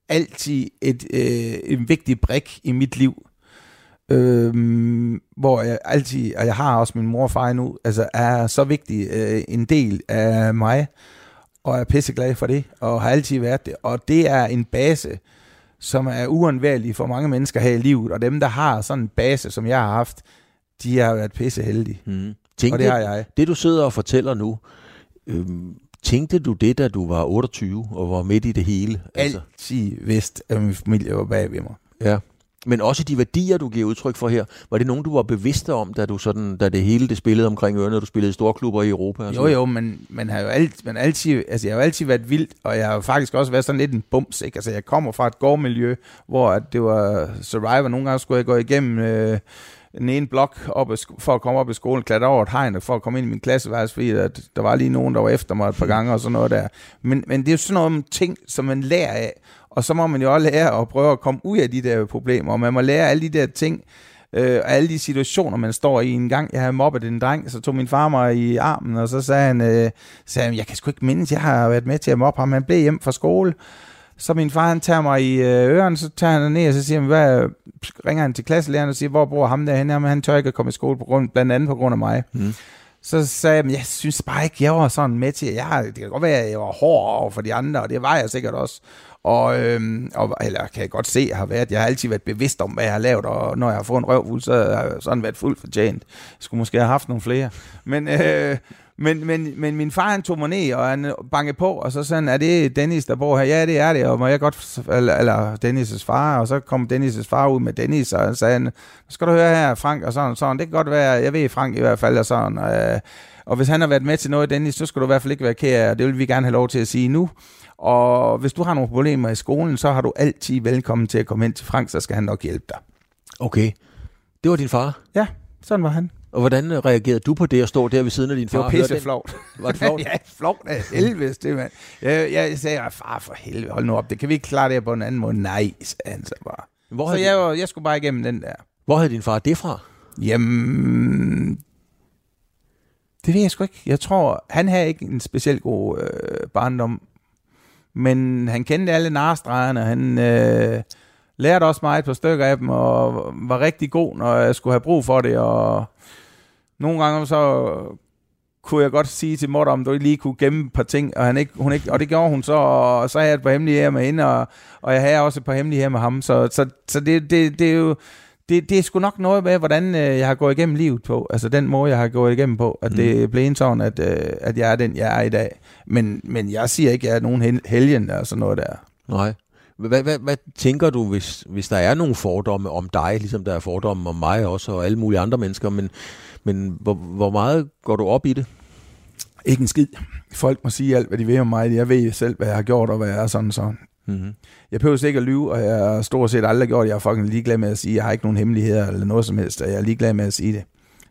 altid et, øh, en vigtig brik i mit liv. Øhm, hvor jeg altid, og jeg har også min mor og far nu, altså er så vigtig øh, en del af mig, og er pisseglad for det, og har altid været det. Og det er en base, som er uundværlig for mange mennesker her i livet, og dem, der har sådan en base, som jeg har haft, de har været pisse heldige. Mm. Tænkte, Og det har jeg. det, du sidder og fortæller nu, øhm, tænkte du det, da du var 28 og var midt i det hele? Altid vidst, at min familie var bag ved mig. Ja. Men også de værdier, du giver udtryk for her, var det nogen, du var bevidst om, da, du sådan, da det hele det spillede omkring ørerne, når du spillede i store klubber i Europa? og Jo, jo, men man har jo alt, man altid, altså jeg har jo altid været vild, og jeg har jo faktisk også været sådan lidt en bums, ikke? Altså jeg kommer fra et gårdmiljø, hvor at det var Survivor, nogle gange skulle jeg gå igennem øh, den ene blok op sk- for at komme op i skolen, klatre over et hegn, for at komme ind i min klasseværelse, fordi at der var lige nogen, der var efter mig et par gange og sådan noget der. Men, men det er jo sådan nogle ting, som man lærer af, og så må man jo også lære at prøve at komme ud af de der problemer, og man må lære alle de der ting, øh, og alle de situationer, man står i. En gang, jeg havde mobbet en dreng, så tog min far mig i armen, og så sagde han, øh, sagde han jeg kan sgu ikke mindes, jeg har været med til at mobbe ham. Han blev hjem fra skole. Så min far, han tager mig i øh, ørerne, så tager han ned, og så siger han, hvad, ringer han til klasselæreren og siger, hvor bor ham derhen? Jamen, han tør ikke at komme i skole, på grund, blandt andet på grund af mig. Mm. Så sagde jeg, "Men jeg synes bare ikke, jeg var sådan med til, jeg, det kan godt være, at jeg var hård over for de andre, og det var jeg sikkert også. Og, øhm, og eller kan jeg godt se, har været, jeg har altid været bevidst om, hvad jeg har lavet, og når jeg har fået en røvfuld, så har jeg sådan været fuldt fortjent. Jeg skulle måske have haft nogle flere. Men, øh, men, men, men min far, han tog mig ned, og han bankede på, og så sådan, er det Dennis, der bor her? Ja, det er det, og må jeg godt, eller, eller Dennis' far, og så kom Dennis' far ud med Dennis, og han sagde, skal du høre her, Frank, og sådan og sådan. Det kan godt være, jeg ved Frank i hvert fald, og sådan, øh, og hvis han har været med til noget, Dennis, så skal du i hvert fald ikke være ked af, og det vil vi gerne have lov til at sige nu. Og hvis du har nogle problemer i skolen, så har du altid velkommen til at komme ind til Frank, så skal han nok hjælpe dig. Okay. Det var din far. Ja, sådan var han. Og hvordan øh, reagerede du på det at stå der ved siden af din Det far? var og høre pisse flovt. Var det flot? ja, flovt af helvede, det mand. Jeg, jeg sagde, "Ah, far for helvede, hold nu op, det kan vi ikke klare det på en anden måde. Nej, sagde han så bare. Hvor, Så jeg, var, jeg skulle bare igennem den der. hvor havde din far det fra? Jamen, det ved jeg sgu ikke. Jeg tror, han havde ikke en specielt god øh, barndom. Men han kendte alle narstregerne, og han øh, lærte også mig et par stykker af dem, og var rigtig god, når jeg skulle have brug for det. Og nogle gange så kunne jeg godt sige til mor, om du ikke lige kunne gemme et par ting, og, han ikke, hun ikke, og det gjorde hun så, og så havde jeg et par hemmeligheder med hende, og, og jeg havde også et par hemmeligheder med ham, så, så, så det, det, det er jo, det, det er sgu nok noget med, hvordan øh, jeg har gået igennem livet på, altså den måde, jeg har gået igennem på, at mm. det blev en sådan, at, øh, at jeg er den, jeg er i dag. Men, men jeg siger ikke, at jeg er nogen hel- helgen og sådan noget der. Nej. Hvad, hvad, hvad tænker du, hvis, hvis der er nogle fordomme om dig, ligesom der er fordomme om mig også, og alle mulige andre mennesker, men, men hvor, hvor meget går du op i det? Ikke en skid. Folk må sige alt, hvad de vil om mig. Jeg ved selv, hvad jeg har gjort, og hvad jeg er sådan sådan. Mm-hmm. Jeg behøver ikke at lyve, og jeg har stort set aldrig gjort det. Jeg er fucking ligeglad med at sige, jeg har ikke nogen hemmeligheder eller noget som helst, og jeg er ligeglad med at sige det.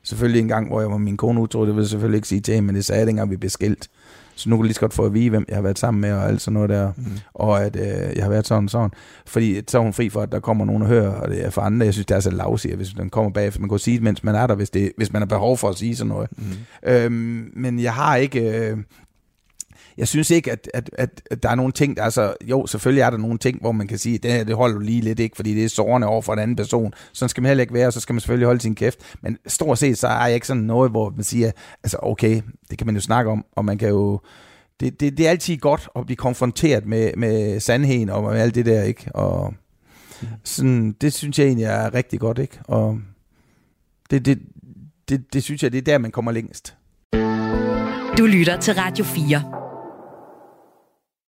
Selvfølgelig en gang, hvor jeg var min kone utro, det vil jeg selvfølgelig ikke sige til hende, men det sagde jeg dengang, vi blev skilt. Så nu kan jeg lige så godt få at vide, hvem jeg har været sammen med og alt sådan noget der. Mm. Og at øh, jeg har været sådan sådan. Fordi så er hun fri for, at der kommer nogen og hører, og det er for andre. Jeg synes, det er så lavsigt, hvis den kommer bag. Man kan sige det, mens man er der, hvis, det, hvis man har behov for at sige sådan noget. Mm. Øhm, men jeg har ikke... Øh, jeg synes ikke, at, at, at, at der er nogle ting, altså jo, selvfølgelig er der nogle ting, hvor man kan sige, det her, det holder du lige lidt, ikke, fordi det er sårende over for en anden person. Sådan skal man heller ikke være, og så skal man selvfølgelig holde sin kæft. Men stort set, så er jeg ikke sådan noget, hvor man siger, altså okay, det kan man jo snakke om, og man kan jo, det, det, det er altid godt at blive konfronteret med, med sandheden og med alt det der, ikke? Og sådan, det synes jeg egentlig er rigtig godt, ikke? Og det, det, det, det synes jeg, det er der, man kommer længst. Du lytter til Radio 4.